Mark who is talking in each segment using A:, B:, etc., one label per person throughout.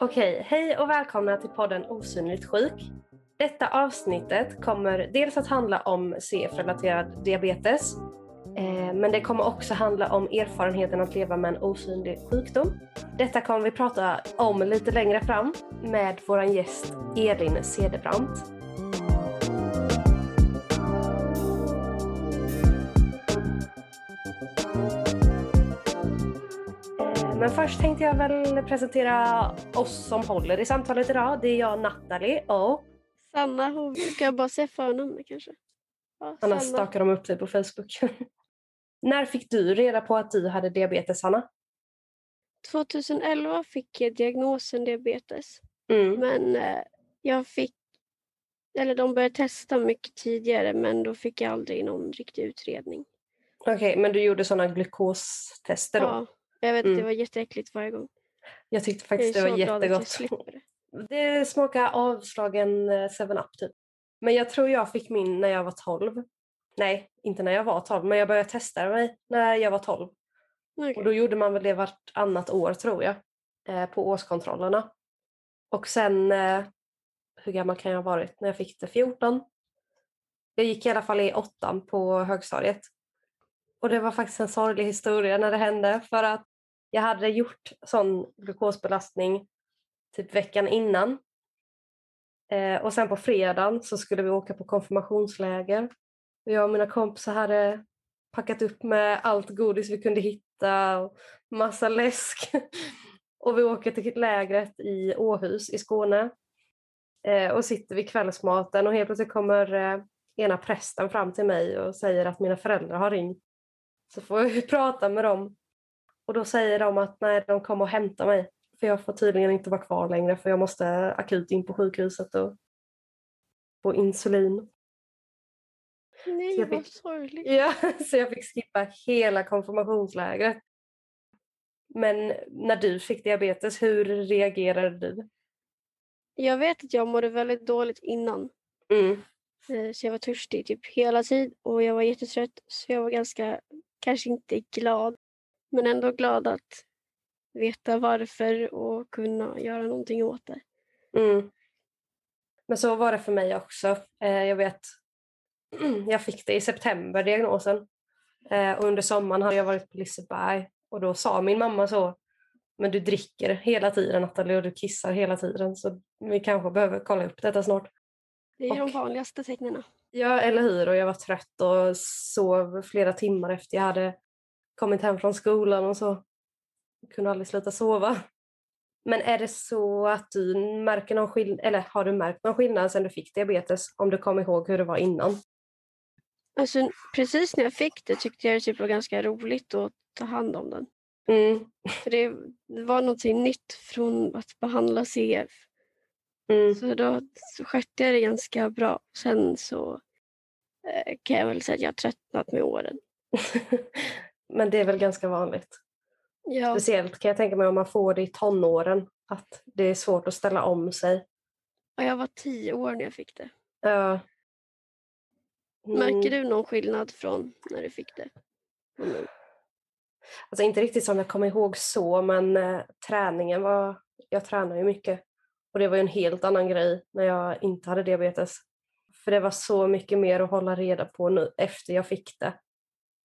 A: Okej, hej och välkomna till podden Osynligt sjuk. Detta avsnittet kommer dels att handla om CF-relaterad diabetes, eh, men det kommer också handla om erfarenheten att leva med en osynlig sjukdom. Detta kommer vi prata om lite längre fram med vår gäst Elin Cederbrandt. Men först tänkte jag väl presentera oss som håller i samtalet idag. Det är jag, Nathalie och
B: Sanna, hon ska jag bara säga förnamnet kanske? Ja,
A: annars
B: Sanna.
A: stakar de upp dig på Facebook. När fick du reda på att du hade diabetes, Hanna?
B: 2011 fick jag diagnosen diabetes.
A: Mm.
B: Men eh, jag fick, eller de började testa mycket tidigare men då fick jag aldrig någon riktig utredning.
A: Okej, men du gjorde sådana glukostester då?
B: Ja, jag vet
A: Mm.
B: det var jätteäckligt varje gång.
A: Jag tyckte
B: Jag
A: faktiskt det var jättegott.
B: det.
A: Det smakar avslagen 7-Up typ. Men jag tror jag fick min när jag var 12. Nej, inte när jag var 12, men jag började testa mig när jag var 12.
B: Okej.
A: Och då gjorde man väl det vartannat år tror jag. Eh, på årskontrollerna. Och sen, eh, hur gammal kan jag ha varit när jag fick det? 14? Jag gick i alla fall i åttan på högstadiet. Och det var faktiskt en sorglig historia när det hände. För att jag hade gjort sån glukosbelastning typ veckan innan. Eh, och sen på fredagen så skulle vi åka på konfirmationsläger. Och jag och mina kompisar hade packat upp med allt godis vi kunde hitta och massa läsk. och vi åker till lägret i Åhus i Skåne. Eh, och sitter vid kvällsmaten och helt plötsligt kommer eh, ena prästen fram till mig och säger att mina föräldrar har ringt. Så får jag prata med dem. Och då säger de att nej, de kommer och hämta mig. För jag får tydligen inte vara kvar längre för jag måste akut in på sjukhuset och få insulin.
B: Nej,
A: jag
B: vad
A: fick-
B: sorgligt.
A: Ja, så jag fick skippa hela konfirmationslägret. Men när du fick diabetes, hur reagerade du?
B: Jag vet att jag mådde väldigt dåligt innan.
A: Mm.
B: Eh, Så jag var törstig typ hela tiden och jag var jättetrött. Så jag var ganska, kanske inte glad, men ändå glad att veta varför och kunna göra någonting åt det.
A: Mm. Men så var det för mig också. Eh, jag vet, jag fick det i september, diagnosen. Eh, och under sommaren hade jag varit på Liseberg och då sa min mamma så, men du dricker hela tiden Nathalie och du kissar hela tiden så vi kanske behöver kolla upp detta snart.
B: Det är
A: Och-
B: de vanligaste tecknen.
A: Ja, eller hur? Och jag var trött och sov flera timmar efter jag hade kommit hem från skolan och så. Jag kunde aldrig sluta sova. Men är det så att du märker någon skillnad, eller har du märkt någon skillnad sedan du fick diabetes? Om du kommer ihåg hur det var innan?
B: Alltså, precis när jag fick det tyckte jag det typ var ganska roligt att ta hand om den.
A: Mm,
B: För det, det var någonting nytt från att behandla CF.
A: mm,
B: Så då så skötte jag det ganska bra. Sen så eh, kan jag väl säga att jag har tröttnat med åren.
A: Men det är väl ganska vanligt.
B: Ja,
A: Speciellt kan jag tänka mig om man får det i tonåren. Att det är svårt att ställa om sig.
B: och jag var tio år när jag fick det.
A: Ja. Mm.
B: Märker du någon skillnad från när du fick det? Nu?
A: Alltså inte riktigt som jag kommer ihåg så, men eh, träningen var... Jag tränar ju mycket. Och det var ju en helt annan grej när jag inte hade diabetes. För det var så mycket mer att hålla reda på nu efter jag fick det.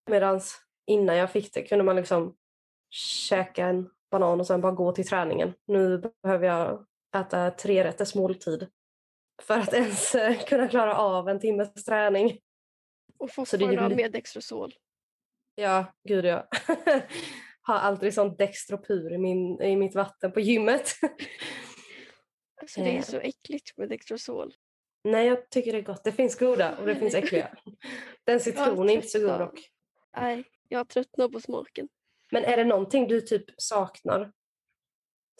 A: Medan innan jag fick det kunde man liksom käka en banan och sen bara gå till träningen. Nu behöver jag äta tre rätters måltid för att ens eh, kunna klara av en timmes träning.
B: Och fortfarande ha med Dextrosol.
A: Ja, gud ja. Har aldrig sånt Dextropur i, min, i mitt vatten på gymmet.
B: Alltså det är
A: Eh.
B: så äckligt med Dextrosol.
A: Nej, jag tycker det är gott. Det finns goda och det finns äckliga. Den citron är inte så god dock.
B: Nej, jag tröttnar på smaken.
A: Men är det någonting du typ saknar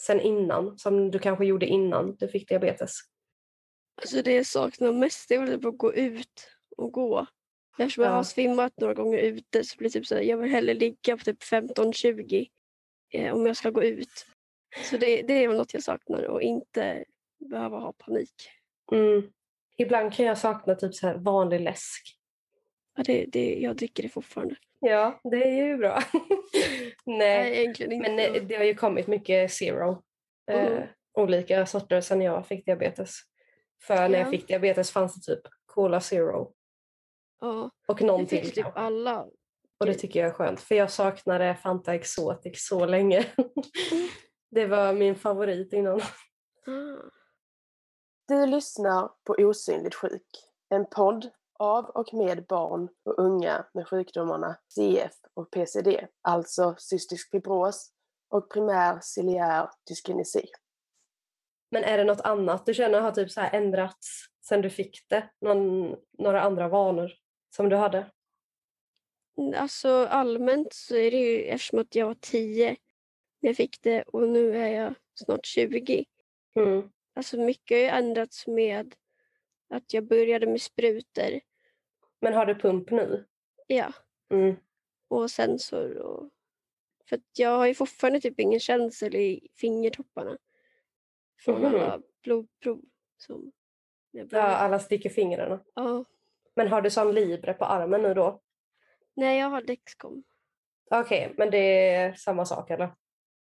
A: sen innan, som du kanske gjorde innan du fick diabetes?
B: Alltså det jag saknar mest är väl typ att gå ut och gå. Eftersom jag
A: Ja.
B: har svimmat några gånger ute så blir det typ så här, jag vill hellre ligga på typ 15-20 eh, om jag ska gå ut. Så det, det är väl något jag saknar och inte behöva ha panik.
A: Mm. Ibland kan jag sakna typ så här vanlig läsk.
B: Ja, det, det, jag dricker det fortfarande.
A: Ja, det är ju bra. Nej,
B: Nej,
A: men eh, det har ju kommit mycket zero. Eh,
B: Mm.
A: olika sorter sedan jag fick diabetes. För när jag
B: Ja.
A: fick diabetes fanns det typ Cola Zero
B: Ja,
A: och
B: det
A: någon till.
B: typ alla.
A: Och det tycker jag är skönt för jag saknade Fanta Exotic så länge. det var min favorit innan.
B: Ah.
C: Du lyssnar på Osynligt sjuk, en podd av och med barn och unga med sjukdomarna CF och PCD, alltså cystisk fibros och primär ciliär dyskinesi.
A: Men är det något annat du känner har typ så här ändrats sen du fick det? Någon, några andra vanor som du hade?
B: Alltså allmänt så är det ju eftersom att jag var 10 när jag fick det och nu är jag snart 20.
A: Mm.
B: Alltså mycket har ju ändrats med att jag började med sprutor.
A: Men har du pump nu?
B: Ja,
A: Mm.
B: och sensor. Och... För att jag har ju fortfarande typ ingen känsel i fingertopparna. Från
A: Mhm.
B: alla blodprov. Som
A: Ja, alla sticker fingrarna.
B: ja.
A: Men har du sån Libre på armen nu då?
B: Nej, jag har Dexcom.
A: Okej, men det är samma sak eller?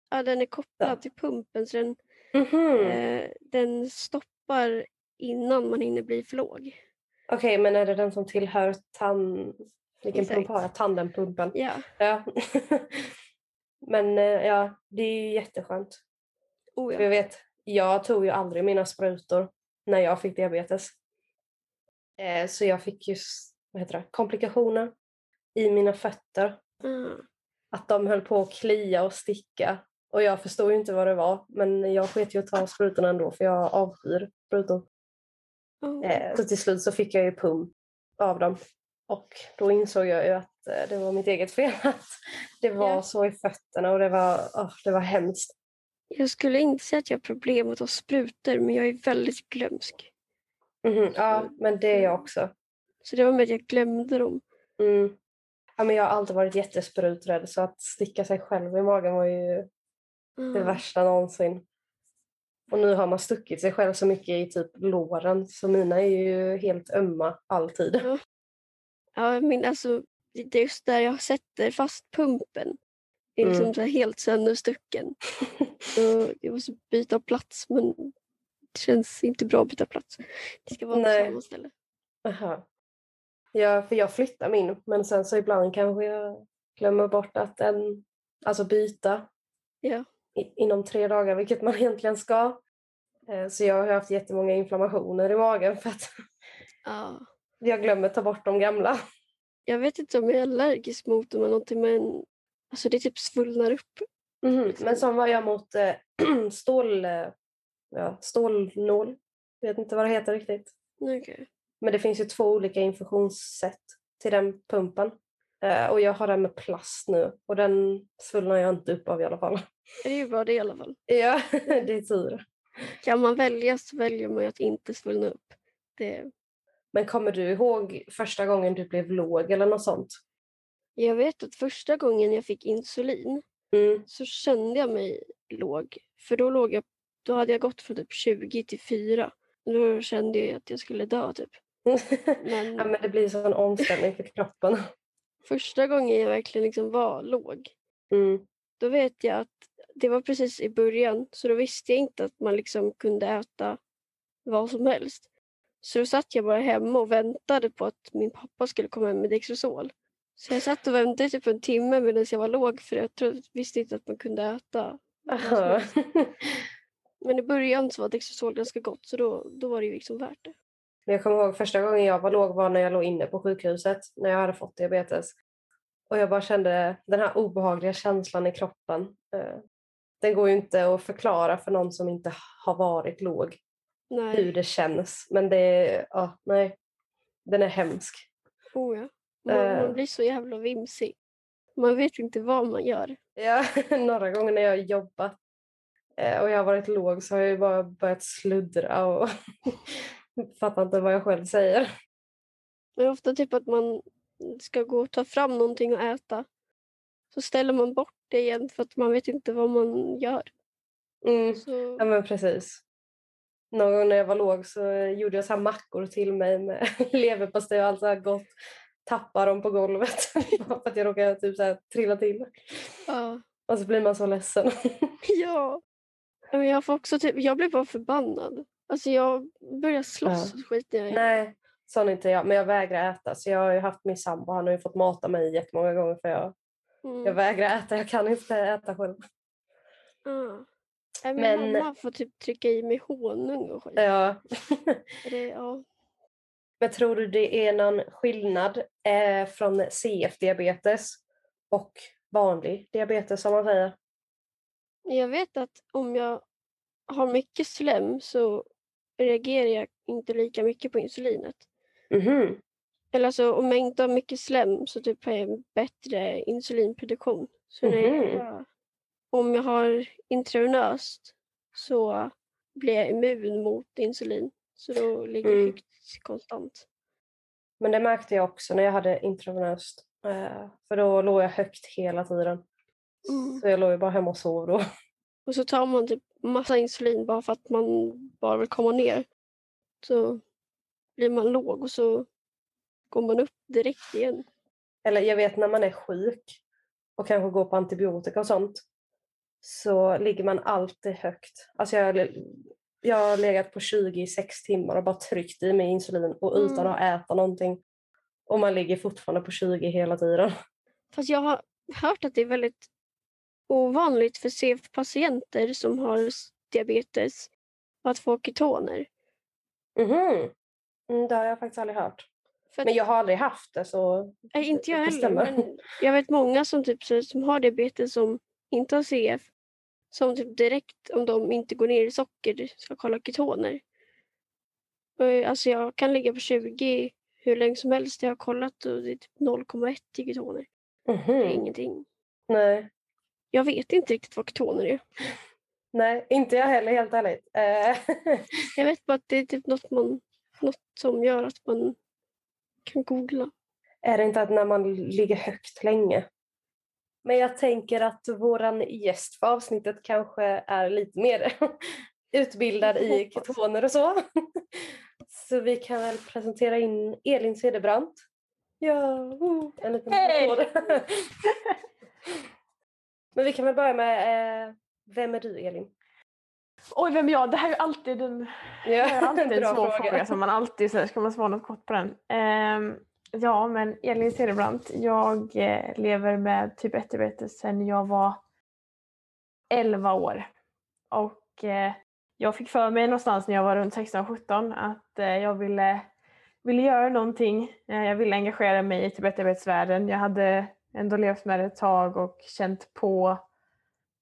B: Ja, den är kopplad
A: Ja.
B: till pumpen så den,
A: Mhm.
B: eh, den stoppar innan man hinner bli för låg.
A: Okej, men är det den som tillhör tand... Vilken pump har jag? Tandempumpen?
B: Ja,
A: Ja. men eh, ja, det är ju jätteskönt.
B: oh ja.
A: jag vet, jag tog ju aldrig mina sprutor när jag fick diabetes. Eh, så jag fick just vad heter det, komplikationer i mina fötter.
B: Ah.
A: Att de höll på att klia och sticka. Och jag förstod ju inte vad det var. Men jag sket ju att ta sprutorna ändå för jag avskyr sprutor.
B: Oh.
A: Eh, så till slut så fick jag ju pump av dem. Och då insåg jag ju att eh, det var mitt eget fel. Att det var
B: Ja.
A: så i fötterna och det var, åh, det var hemskt.
B: Jag skulle inte säga att jag har problem att ta sprutor men jag är väldigt glömsk.
A: Mhm, ja, men det är jag också.
B: Så det var med att jag glömde dem.
A: Mm. Ja, men jag har alltid varit jättespruträdd så att sticka sig själv i magen var ju det
B: Ah.
A: värsta någonsin. Och nu har man stuckit sig själv så mycket i typ låren så mina är ju helt ömma alltid.
B: Ja. Ja, men alltså det är just där jag sätter fast pumpen. Det är liksom
A: Mm.
B: helt sönderstucken. Så jag måste byta plats men det känns inte bra att byta plats. Det ska vara på
A: Nej.
B: samma ställe.
A: Aha. Ja, för jag flyttar min men sen så ibland kanske jag glömmer bort att den, alltså byta
B: Ja.
A: Inom tre dagar, vilket man egentligen ska. Eh, Så jag har haft jättemånga inflammationer i magen för att
B: Ja.
A: jag glömmer ta bort de gamla.
B: Jag vet inte om jag är allergisk mot dem eller någonting men alltså det typ svullnar upp. Liksom.
A: Men som var jag mot eh, stål, eh, ja, stålnål. Vet inte vad det heter riktigt.
B: Okej.
A: Men det finns ju två olika infusionssätt till den pumpen. Eh, och jag har den med plast nu och den svullnar jag inte upp av i alla fall.
B: Det är ju bara det i alla fall.
A: Ja, det är tur.
B: Kan man välja så väljer man ju att inte svullna upp. Det,
A: Men kommer du ihåg första gången du blev låg eller något sånt?
B: jag vet att första gången jag fick insulin
A: Mm.
B: så kände jag mig låg. För då, låg jag, då hade jag gått från typ 20 till 4. Då kände jag att jag skulle dö typ. Men
A: ja, men det blir en sån omställning för kroppen.
B: Första gången jag verkligen liksom var låg,
A: Mm.
B: då vet jag att det var precis i början. Så då visste jag inte att man liksom kunde äta vad som helst. Så då satt jag bara hemma och väntade på att min pappa skulle komma hem med Dextrosol. Så jag satt och väntade typ en timme medan jag var låg för jag trodde, visste inte att man kunde äta. Men i början så var Dextrosol ganska gott så då, då var det ju liksom värt det.
A: Men Jag kommer ihåg första gången jag var låg var när jag låg inne på sjukhuset när jag hade fått diabetes. Och jag bara kände den här obehagliga känslan i kroppen. eh, Den går ju inte att förklara för någon som inte har varit låg
B: Nej,
A: hur det känns. Men det är, ja, nej. Den är hemsk.
B: oh ja. Man,
A: Eh.
B: man blir så jävla vimsig. Man vet inte vad man gör.
A: Ja, några gånger när jag har jobbat eh, och jag har varit låg så har jag bara börjat sluddra och fattar inte vad jag själv säger.
B: Men ofta typ att man ska gå och ta fram någonting och äta. Så ställer man bort det igen för att man vet inte vad man gör.
A: Mm.
B: Så,
A: Ja men precis. Någon gång när jag var låg så gjorde jag så här mackor till mig med leverpastej och allt så här gott. Tappade dem på golvet för att jag råkade typ så här trilla till.
B: ja.
A: Och så blir man så ledsen.
B: ja. Ja, Men jag får också typ, jag blir bara förbannad. Alltså jag börjar slåss
A: Ja.
B: och skit är
A: Nej, sån inte jag. Men jag vägrar äta. Så jag har ju haft min sambo. Han har ju fått mata mig jättemånga gånger för jag,
B: mm.
A: jag vägrar äta. Jag kan inte äta själv.
B: Ja. Nej, Min
A: Men-
B: mamma får typ trycka i mig honung och skit.
A: Ja.
B: Det, ja.
A: Men tror du det är någon skillnad eh, från CF-diabetes och vanlig diabetes som man säger?
B: Jag vet att om jag har mycket slem så reagerar jag inte lika mycket på insulinet.
A: Mhm.
B: Eller alltså om jag inte har mycket slem så typ har jag bättre insulinproduktion. Så när
A: Mhm.
B: jag, om jag har intravenöst så blir jag immun mot insulin. Så då ligger
A: Mm.
B: högt konstant.
A: Men det märkte jag också när jag hade intravenöst. Eh, för då låg jag högt hela tiden.
B: Mm.
A: Så jag låg ju bara hemma och sov då.
B: Och så tar man typ massa insulin bara för att man bara vill komma ner. Så blir man låg och så går man upp direkt igen.
A: Eller jag vet när man är sjuk och kanske går på antibiotika och sånt. Så ligger man alltid högt. Alltså jag, jag har legat på 20 i sex timmar och bara tryckt i mig insulin och utan
B: Mm.
A: att äta någonting. Och man ligger fortfarande på 20 hela tiden.
B: Fast jag har hört att det är väldigt ovanligt för CF-patienter som har diabetes att få ketoner.
A: Mhm. Mm, det har jag faktiskt aldrig hört.
B: För
A: Men jag har aldrig haft det så
B: nej, inte jag heller. Men jag vet många som, typ, som har diabetes som inte har CF som typ direkt om de inte går ner i socker ska kolla ketoner. Alltså jag kan ligga på 20 hur länge som helst. Jag har kollat och det är typ 0,1 i ketoner. Det är
A: Mhm.
B: ingenting.
A: Nej.
B: Jag vet inte riktigt vad ketoner är.
A: Nej, inte jag heller helt ärligt. Eh,
B: Jag vet bara att det är typ något, man, något som gör att man kan googla.
A: är det inte att när man ligger högt länge? Men jag tänker att våran gäst för avsnittet kanske är lite mer utbildad i ketoner och så. Så vi kan väl presentera in Elin Cederbrandt. Ja, en liten
D: Hej!
A: Men vi kan väl börja med, eh, vem är du Elin?
D: Oj, vem är jag? Det här är ju alltid en, här är alltid en svår fråga. som man alltid säger, ska man svara något kort på den? Ehm, ja, men Elin Cederbrandt, jag eh, lever med typ 1-diabetes sedan jag var 11 år. Och eh, jag fick för mig någonstans när jag var runt 16-17 att eh, jag ville, ville göra någonting. Eh, jag ville engagera mig i typ 1-diabetesvärlden. Jag hade ändå levt med det ett tag och känt på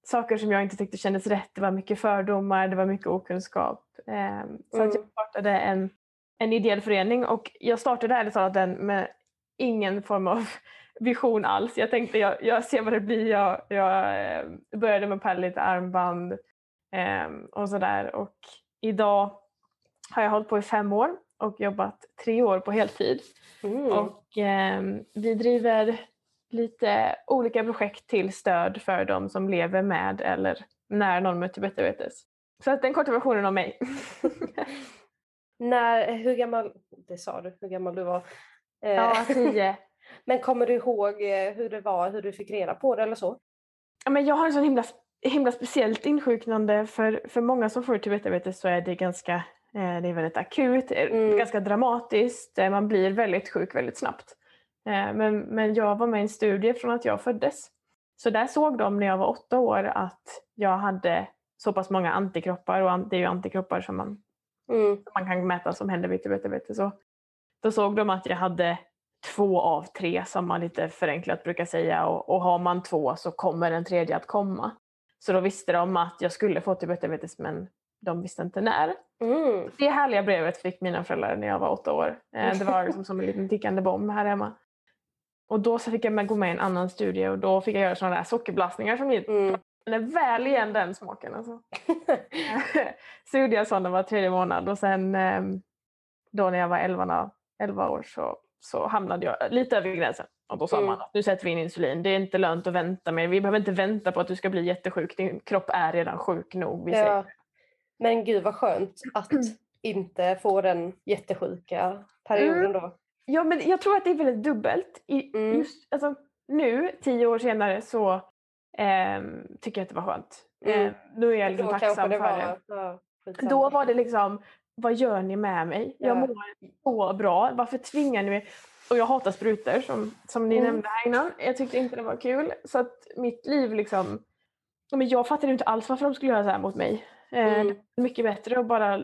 D: saker som jag inte tyckte kändes rätt. Det var mycket fördomar, det var mycket okunskap. Ehm, så att jag
A: Mm.
D: startade en, en ideell förening och jag startade ärligt talat den med ingen form av vision alls. Jag tänkte jag, jag ser vad det blir. Jag, jag eh, började med lite armband ehm, och sådär. Och idag har jag hållit på i fem år och jobbat tre år på heltid.
A: Mm.
D: Och ehm, vi driver lite olika projekt till stöd för de som lever med eller när någon med typ 1-diabetes. Så att den korta versionen av mig.
A: När, hur gammal, det sa du, hur gammal du var. Eh,
D: ja, tio.
A: Men kommer du ihåg eh, hur det var, hur du fick reda på det eller så?
D: Ja, men jag har en sån himla, himla speciellt insjuknande för, för många som får typ 1-diabetes så är det ganska eh, det är väldigt akut,
A: Mm.
D: ganska dramatiskt, man blir väldigt sjuk väldigt snabbt. Eh, Men, men jag var med i en studie från att jag föddes. Så där såg de när jag var åtta år att jag hade så pass många antikroppar och det är ju antikroppar som man,
A: Mm.
D: som man kan mäta som händer vid typ 1-diabetes. Så Då såg de att jag hade två av tre som man lite förenklat brukar säga och, och har man två så kommer den tredje att komma. Så då visste de att jag skulle få typ 1-diabetes men de visste inte när.
A: Mm.
D: Det härliga brevet fick mina föräldrar när jag var åtta år. Eh, Det var liksom som en liten tickande bomb här hemma. Och då så fick jag med- gå med i en annan studie och då fick jag göra sådana där sockerbelastningar som gick
A: Mm.
D: den är väl igen den smaken. Alltså. så gjorde jag sådana var tredje månad och sen ehm, då när jag var 11, 11 år så, så hamnade jag lite över gränsen. Och då sa
A: Mm.
D: man att nu sätter vi in insulin. Det är inte lönt att vänta mer. Vi behöver inte vänta på att du ska bli jättesjuk. Din kropp är redan sjuk nog. Vi
A: ja. Men gud vad skönt att inte få den jättesjuka perioden
D: Mm.
A: då.
D: Ja, men jag tror att det är väldigt dubbelt. I,
A: Mm.
D: just, alltså, nu, tio år senare, så ehm, tycker jag att det var skönt.
A: Mm.
D: Eh, nu är jag liksom
A: Då
D: tacksam
A: det
D: för
A: var...
D: det.
A: Ja, skitsamma.
D: Då var det liksom, vad gör ni med mig? Jag
A: Ja.
D: mår så bra. Varför tvingar ni mig? Och jag hatar sprutor som, som ni
A: Mm.
D: nämnde här innan. Jag tyckte inte det var kul. Så att mitt liv liksom... Men jag fattade inte alls varför de skulle göra så här mot mig. Eh,
A: Mm.
D: Var mycket bättre att bara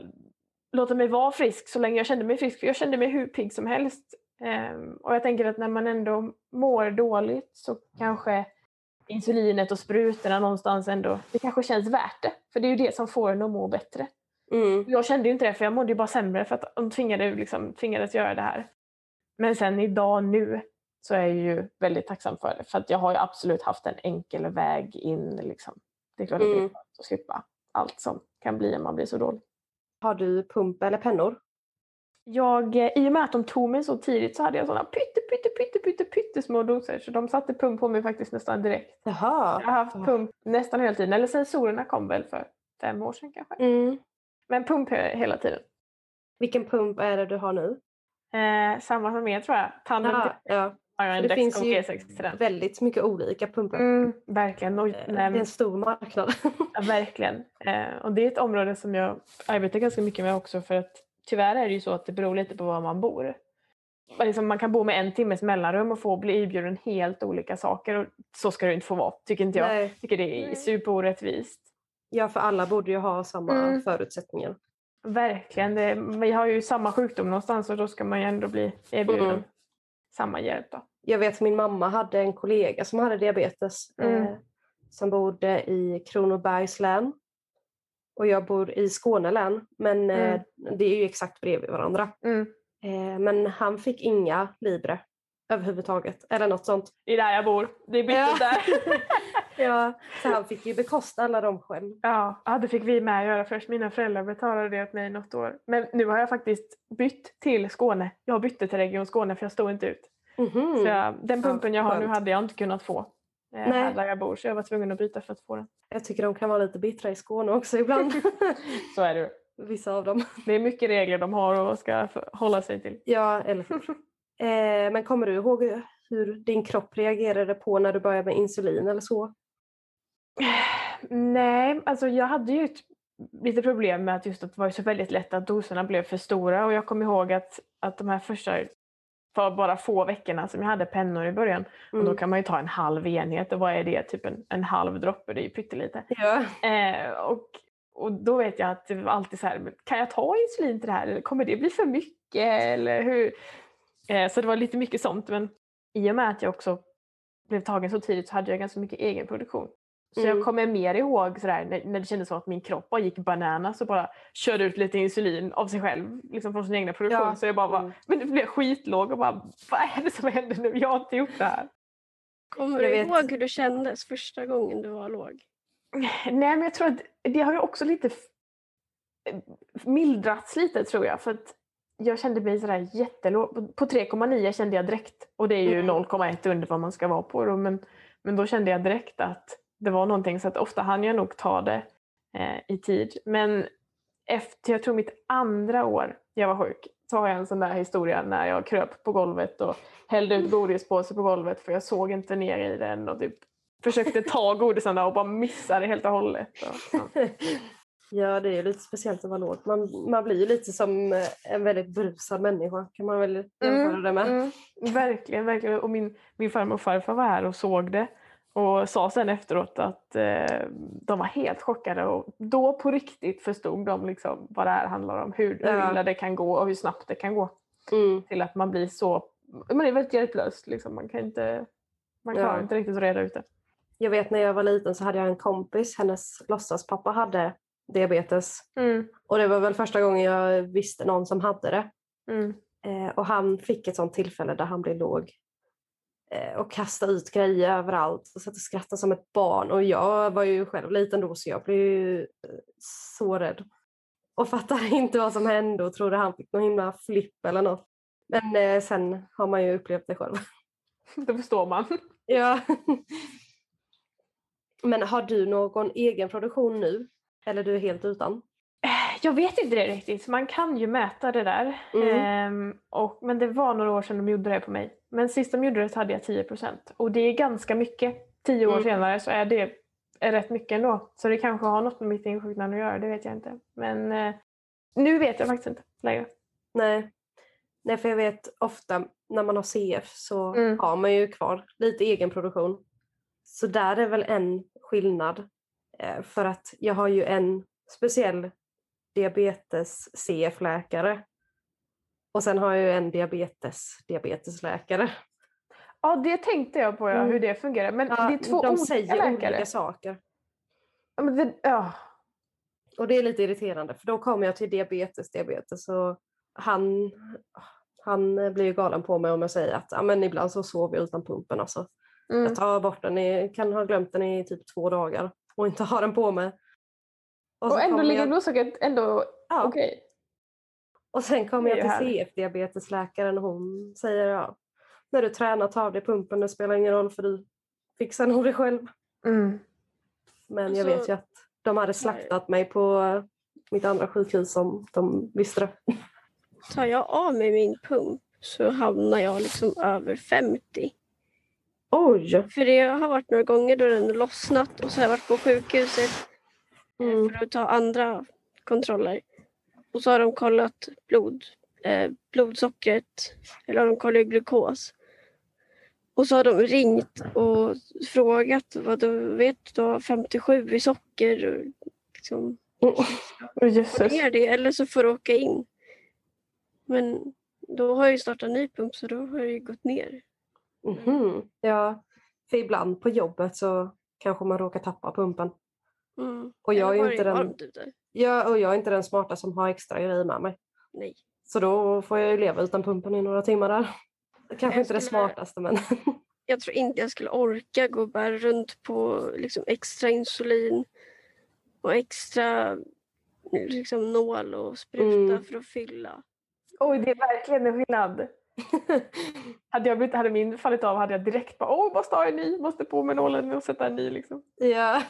D: låta mig vara frisk så länge jag kände mig frisk. För jag kände mig hur pigg som helst. Ehm, och jag tänker att när man ändå mår dåligt så kanske insulinet och sprutorna någonstans ändå, det kanske känns värt det. För det är ju det som får en att må bättre.
A: Mm.
D: Jag kände ju inte det för jag mådde ju bara sämre för att de tvingade, liksom, tvingades göra det här. Men sen idag nu så är jag ju väldigt tacksam för det. För att jag har ju absolut haft en enkel väg in. Liksom. Det är klart att det är
A: Mm.
D: skönt att slippa allt som kan bli om man blir så dålig.
A: Har du pump eller pennor?
D: Jag, eh, I och med att de tog mig så tidigt så hade jag sådana pytte, pytte, pytte, pytte, pytte små doser. Så de satte pump på mig faktiskt nästan direkt.
A: Jaha.
D: Jag har haft pump nästan hela tiden. Eller sensorerna kom väl för fem år sedan kanske.
A: Mm.
D: Men pump he- hela tiden.
A: Vilken pump är det du har nu?
D: Eh, samma som er tror jag. Tandem
A: Ja, ja. Det finns ju
D: G6 till den.
A: väldigt mycket olika pumpar.
D: Mm, verkligen. Och,
A: Eh, Det
D: nej,
A: är en stor marknad.
D: ja, verkligen. Eh, och det är ett område som jag arbetar ganska mycket med också för att tyvärr är det ju så att det beror lite på var man bor. Man Liksom, man kan bo med en timmes mellanrum och få bli erbjuden helt olika saker och så ska det inte få vara, tycker inte jag.
A: Nej.
D: tycker det är superorättvist.
A: Ja, för alla borde ju ha samma
D: Mm.
A: förutsättningar.
D: Verkligen. Det, vi har ju samma sjukdom någonstans och då ska man ju ändå bli erbjuden
A: Mm.
D: Samma hjälp. Då.
A: Jag vet min mamma hade en kollega som hade diabetes
D: Mm.
A: eh, som bodde i Kronobergs län. Och jag bor i Skåne län, men eh,
D: Mm.
A: det är ju exakt bredvid varandra.
D: Mm.
A: Eh, men han fick inga Libre överhuvudtaget, eller något sånt.
D: Det är där jag bor. Det är bytet
A: Ja.
D: där.
A: Ja, så han fick ju bekosta alla dem själv.
D: Ja, ja, det fick vi med göra först. Mina föräldrar betalade det åt mig något år. Men nu har jag faktiskt bytt till Skåne. Jag bytte till Region Skåne för jag stod inte ut.
A: Mhm.
D: Så jag, den
A: Ja,
D: pumpen jag har nu hade jag inte kunnat få eh,
A: Nej.
D: där jag bor. Så jag var tvungen att byta för att få den.
A: Jag tycker de kan vara lite bittra i Skåne också ibland.
D: Så är det.
A: Vissa av dem.
D: Det är mycket regler de har och ska hålla sig till.
A: Ja, eller hur? eh, Men kommer du ihåg hur din kropp reagerade på när du började med insulin eller så?
D: Nej, alltså jag hade ju ett, lite problem med att just att det var så väldigt lätt att doserna blev för stora och jag kommer ihåg att, att de här första för bara få veckorna som jag hade pennor i början och då
A: Mm.
D: kan man ju ta en halv enhet och vad är det? Typ en, en halv droppe, det är ju pyttelite.
A: Ja.
D: Eh, och, och då vet jag att det var alltid så här, kan jag ta insulin till det här eller kommer det bli för mycket eller hur? Eh, så det var lite mycket sånt men i och med att jag också blev tagen så tidigt så hade jag ganska mycket egen produktion. Så
A: Mm.
D: jag kommer mer ihåg sådär, när, när det kändes som att min kropp bara gick bananas och bara körde ut lite insulin av sig själv, liksom från sin egna produktion.
A: Ja.
D: Så jag bara,
A: Mm.
D: men det blev skitlåg och bara, vad är det som händer nu? Jag har inte gjort det här.
B: Kommer
A: Jag
B: du
A: vet.
B: ihåg hur det kändes första gången du var låg?
D: Nej, men jag tror att det har ju också lite mildrats lite tror jag. För att jag kände mig sådär jättelåg. På- På 3,9 kände jag direkt. Och det är ju
A: Mm.
D: 0,1 under vad man ska vara på. Då, men, men då kände jag direkt att det var någonting. Så att ofta hann jag nog ta det eh, i tid. Men efter, jag tror mitt andra år jag var sjuk, så har jag en sån där historia när jag kröp på golvet och hällde ut godispåse på golvet för jag såg inte ner i den och typ försökte ta godisarna och bara missade helt och hållet. Och, ja.
A: ja, det är lite speciellt att vara låg. Man, man blir ju lite som eh, en väldigt brusad människa kan man väl jämföra det med.
D: Mm, verkligen, verkligen. Och min, min farmor och farfar var här och såg det och sa sen efteråt att eh, de var helt chockade och då på riktigt förstod de liksom vad det här handlar om. Hur, hur
A: Ja.
D: illa det kan gå och hur snabbt det kan gå
A: Mm.
D: till att man blir så, man är väldigt hjälplös. Liksom. Man kan inte, man klarar
A: Ja.
D: inte riktigt att reda ut det.
A: Jag vet när jag var liten så hade jag en kompis, hennes låtsaspappa hade diabetes.
D: Mm,
A: Och det var väl första gången jag visste någon som hade det.
D: mm,
A: Eh, och han fick ett sånt tillfälle där han blev låg. Eh, och kastade ut grejer överallt och satt och skrattade som ett barn. Och jag var ju själv liten då så jag blev ju eh, så rädd. Och fattade inte vad som hände och trodde han fick någon himla flipp eller något. Men eh, sen har man ju upplevt det själv.
D: då förstår man.
A: Ja. Men har du någon egen produktion nu? Eller du är helt utan?
D: Jag vet inte det riktigt. Man kan ju mäta det där.
A: Mm.
D: Ehm, och, men det var några år sedan de gjorde det på mig. Men sist de gjorde det så hade jag 10% Och det är ganska mycket. Tio år
A: Mm.
D: senare så är det är rätt mycket ändå. Så det kanske har något med mitt insjuknande att göra, det vet jag inte. Men eh, nu vet jag faktiskt inte längre.
A: Nej. Nej, för jag vet ofta när man har CF så
D: Mm.
A: har man ju kvar lite egen produktion. Så där är väl en skillnad. Eh, för att jag har ju en speciell diabetes CF-läkare. Och sen har jag ju en diabetes diabetesläkare.
D: Ja, det tänkte jag på, ja,
A: Mm.
D: hur det fungerar. Men
A: Ja,
D: det är två
A: de
D: olika
A: säger
D: läkare.
A: olika saker.
D: Ja, men det, ja.
A: Och det är lite irriterande för då kommer jag till diabetes, diabetes och han, han blir ju galen på mig om jag säger att ja, men ibland så sover jag utan pumpen. Alltså.
D: Mm.
A: Jag tar bort den, i, kan ha glömt den i typ två dagar och inte ha den på mig.
D: Och,
A: så
D: ändå ligger
A: jag,
D: blodsockret ändå
A: ja,
D: okej.
A: Och sen kommer jag till. CF-diabetesläkaren och hon säger ja, när du tränar ta av dig pumpen, det spelar ingen roll för du fixar nog det själv.
D: Mm.
A: Men jag
B: Alltså-
A: vet ju att de hade slaktat mig på mitt andra sjukhus om de visste det.
B: Tar jag av mig min pump så hamnar jag liksom över 50.
A: Oj!
B: För det har varit några gånger då den har lossnat och så har jag varit på sjukhuset
A: Mm.
B: för att ta andra kontroller. Och så har de kollat blod, eh, blodsockret, eller de kollar ju glukos. Och så har de ringt och frågat vad du vet du har 57 i socker. Och liksom,
D: Oh, jösses.
B: ner det eller så får du åka in. Men då har jag ju startat ny pump så då har det ju gått ner.
A: Mhm. Ja, för ibland på jobbet så kanske man råkar tappa pumpen.
B: Mm.
A: Och jag är inte den-
B: varmt ute?
A: Ja, och jag är inte den smarta som har extra grejer med mig.
B: Nej.
A: Så då får jag ju leva utan pumpen i några timmar där. Det kanske
B: Jag
A: inte är det smartaste men
B: Jag tror inte jag skulle orka gå och bära runt på liksom, extra insulin och extra liksom, nål och spruta
A: Mm.
B: för att fylla.
D: Oj, det är verkligen en skillnad. Hade, jag blivit, hade min fallit av hade jag direkt bara åh, måste ha en ny, måste på med nålen och sätta en ny liksom.
A: ja.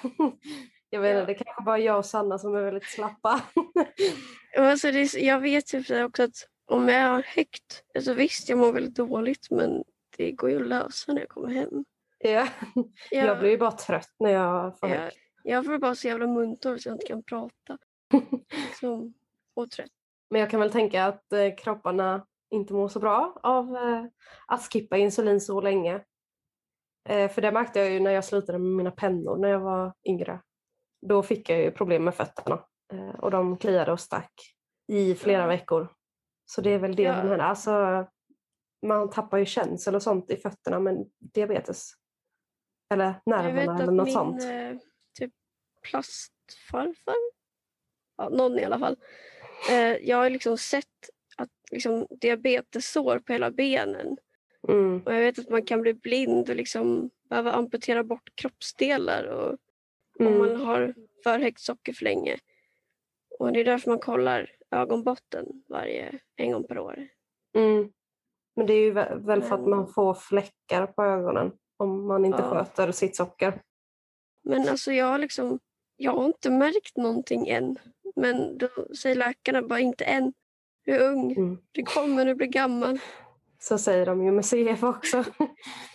A: Jag vet
B: Ja.
A: inte, det kanske bara jag och Sanna som är väldigt slappa.
B: Alltså, det, är- jag vet sig också att om jag har högt, alltså visst jag mår väldigt dåligt men det går ju att lösa när jag kommer hem.
A: ja.
B: Jag,
A: Jag blir ju bara trött när jag får
B: jag,
A: högt.
B: jag får bara så jävla muntor så jag inte kan prata. Liksom, och trött.
A: Men jag kan väl tänka att eh, kropparna inte mår så bra av eh, att skippa insulin så länge. Eh, för det märkte jag ju när jag slutade med mina pennor när jag var yngre. Då fick jag ju problem med fötterna eh, och de kliade och stack i flera veckor. Så det är väl det
B: Ja.
A: som händer. Alltså, man tappar ju känsel och sånt i fötterna med diabetes. Eller nerverna eller något
B: min
A: sånt.
B: eh, typ plastfarfar, ja, någon i alla fall. Eh, jag har liksom sett att liksom, diabetessår på hela benen.
A: Mm.
B: Och jag vet att man kan bli blind och liksom behöva amputera bort kroppsdelar och, om
A: Mm.
B: man har för högt socker för länge. Och det är därför man kollar ögonbotten varje en gång per år.
A: Mm. Men det är ju vä- väl för att man får fläckar på ögonen om man inte
B: Ja.
A: sköter sitt socker.
B: Men alltså jag har liksom, jag har inte märkt någonting än. Men då säger läkarna bara inte än. Du är ung,
A: Mm.
B: du kommer du blir gammal.
A: Så säger de ju med CF också.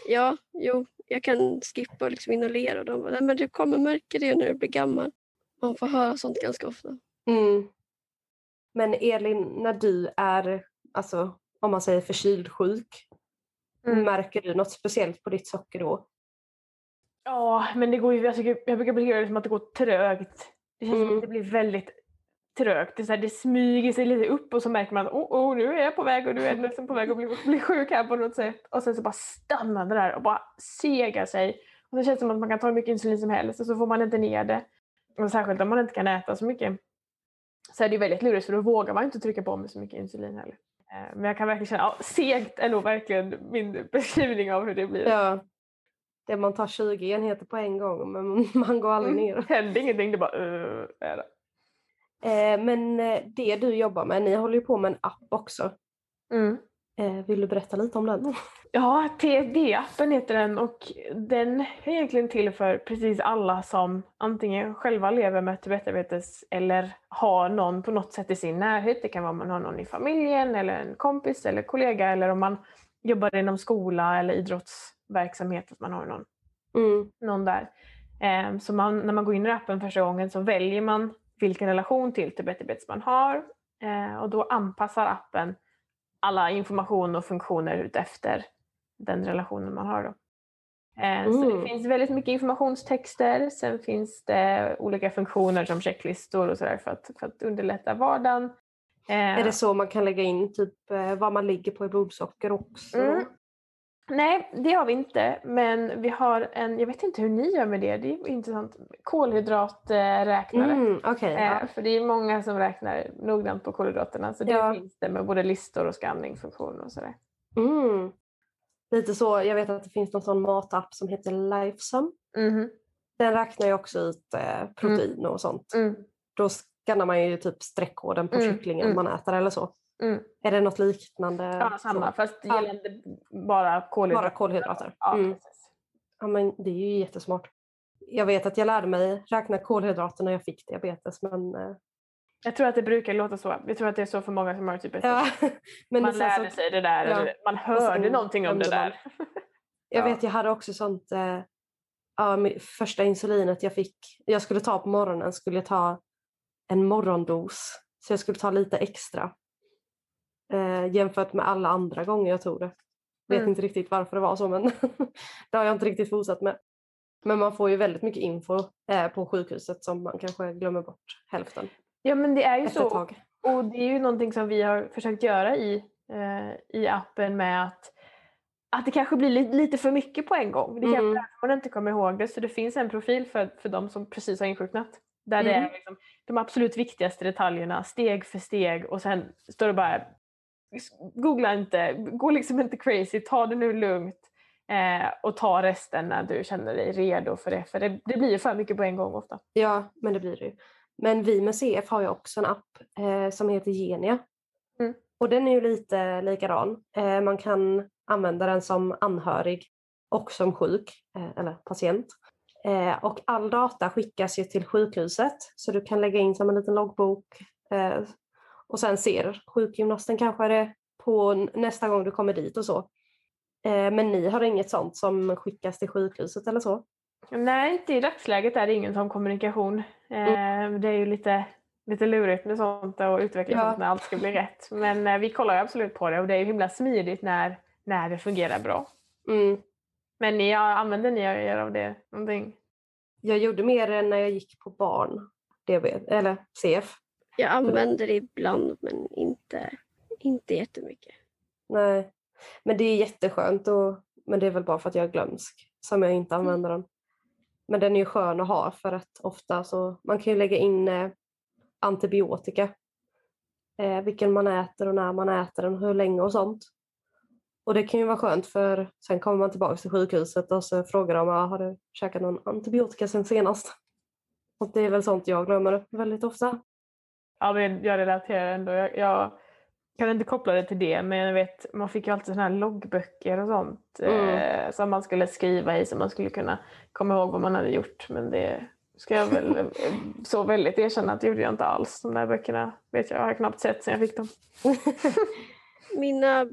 B: Ja, jo, jag kan skippa och liksom inhalera. Och de bara, "Nej, men du kommer märka det när du blir gammal. Man får höra sånt ganska ofta.
A: Mm. Men Elin, när du är, alltså om man säger förkyld sjuk,
D: Mm.
A: märker du något speciellt på ditt socker då?
D: Ja, men det går ju, jag, tycker, jag brukar beskriva det som att det går trögt. Det känns som
A: Mm.
D: att det blir väldigt trögt. Det, så här, det smyger sig lite upp och så märker man att oh, oh, nu är jag på väg och nu är jag nästan på väg att bli, bli sjuk här på något sätt. Och sen så bara stannar det där och bara segar sig. Och så känns det som att man kan ta hur mycket insulin som helst och så får man inte ner det. Och särskilt om man inte kan äta så mycket. Så är det ju väldigt lurigt för då vågar man inte trycka på med så mycket insulin heller. Eh, Men jag kan verkligen känna, ja, segt är nog verkligen min beskrivning av hur det blir.
A: Ja. Det man tar 20 enheter på en gång men man går aldrig
D: Mm.
A: ner.
D: Hände ingenting, det bara uh, är det.
A: Eh, men eh, det du jobbar med, ni håller ju på med en app också.
D: Mm.
A: Eh, vill du berätta lite om den?
D: Ja, TSD-appen heter den och den är egentligen till för precis alla som antingen själva lever med 1-diabetes eller har någon på något sätt i sin närhet. Det kan vara om man har någon i familjen eller en kompis eller kollega eller om man jobbar inom skola eller idrottsverksamhet, att man har någon,
A: Mm.
D: någon där. Eh, så man, när man går in i appen första gången så väljer man vilken relation till diabetes man har eh, och då anpassar appen alla information och funktioner utefter den relationen man har. Då. Eh, Så det
A: Mm.
D: finns väldigt mycket informationstexter, sen finns det olika funktioner som checklistor och sådär för att, för att underlätta vardagen. Eh,
A: Är det så man kan lägga in typ eh, vad man ligger på i blodsocker också?
D: Mm. Nej, det har vi inte, men vi har en, jag vet inte hur ni gör med det, det är intressant, kolhydraträknare.
A: Mm, ja.
D: Eh, för det är många som räknar noggrant på kolhydraterna, så det
A: Ja.
D: finns det med både listor och skanningfunktioner och sådär.
A: Mm. Lite så, jag vet att det finns någon sån matapp som heter Lifesum.
D: Mhm.
A: Den räknar ju också ut eh, protein och sånt.
D: Mm.
A: Då skannar man ju typ streckkoden på
D: Mm,
A: kycklingen
D: mm.
A: man äter eller så.
D: Mm.
A: Är det något liknande?
D: Ja, samma,
A: Så?
D: fast
A: Ja.
D: gällande bara kolhydrater.
A: Bara kolhydrater.
D: Ja,
A: Mm. Ja, men det är ju jättesmart. Jag vet att jag lärde mig räkna kolhydrater när jag fick diabetes men eh,
D: Jag tror att det brukar låta så. Jag tror att det är så för många som har typ ett
A: ja, men
D: Man lärde sig det där,
A: Ja.
D: eller man hörde
A: sen
D: någonting om det
A: glömde man.
D: där.
A: Jag
D: Ja.
A: vet jag hade också sånt, eh, ja, första insulinet jag fick, jag skulle ta på morgonen skulle jag ta en morgondos. Så jag skulle ta lite extra. Eh, jämfört med alla andra gånger jag tog det. Vet
D: Mm.
A: inte riktigt varför det var så men det har jag inte riktigt fortsatt med. Men man får ju väldigt mycket info eh, på sjukhuset som man kanske glömmer bort hälften
D: Ja men det är ju så. Och det är ju någonting som vi har försökt göra i, eh, i appen med att, att det kanske blir li- lite för mycket på en gång. Det kanske
A: Mm.
D: är därför man inte kommer ihåg det. Så det finns en profil för, för de som precis har insjuknat. Där det
A: Mm.
D: är liksom de absolut viktigaste detaljerna, steg för steg och sen står det bara Googla inte, gå liksom inte crazy, ta det nu lugnt eh, och ta resten när du känner dig redo för det. För det, det blir ju för mycket på en gång ofta.
A: Ja, men det blir det ju. Men vi med CF har ju också en app eh, som heter Genia.
D: Mm.
A: Och den är ju lite likadan. Eh, man kan använda den som anhörig och som sjuk, eh, eller patient. Eh, och all data skickas ju till sjukhuset så du kan lägga in som en liten loggbok eh, och sen ser sjukgymnasten kanske det på nästa gång du kommer dit och så. Eh, men ni har inget sånt som skickas till sjukhuset eller så?
D: Nej, inte i dagsläget är det ingen sån kommunikation. Eh, Det är ju lite, lite lurigt med sånt och utveckla
A: Ja.
D: sånt när allt ska bli rätt. Men eh, vi kollar absolut på det och det är ju himla smidigt när, när det fungerar bra.
A: Mm.
D: Men ni, använder ni er av det någonting?
A: Jag gjorde mer än när jag gick på barn, DB, eller CF.
B: Jag använder det ibland men inte, inte jättemycket.
A: Nej. Men det är jätteskönt, och, men det är väl bara för att jag är glömsk som jag inte använder den. Men den är ju skön att ha för att ofta så, man kan ju lägga in eh, antibiotika. Eh, vilken man äter och när man äter den, hur länge och sånt. Och det kan ju vara skönt för sen kommer man tillbaka till sjukhuset och så frågar de, "Ah, har du käkat någon antibiotika sen senast? Och det är väl sånt jag glömmer väldigt ofta.
D: Ja, men jag relaterar ändå. Jag, jag kan inte koppla det till det, men jag vet, man fick ju alltid såna här loggböcker och sånt
A: Mm.
D: eh, som man skulle skriva i så man skulle kunna komma ihåg vad man hade gjort. Men det ska jag väl så väldigt erkänna att det gjorde jag inte alls. De där böckerna vet jag, jag har knappt sett sen jag fick dem.
B: Mina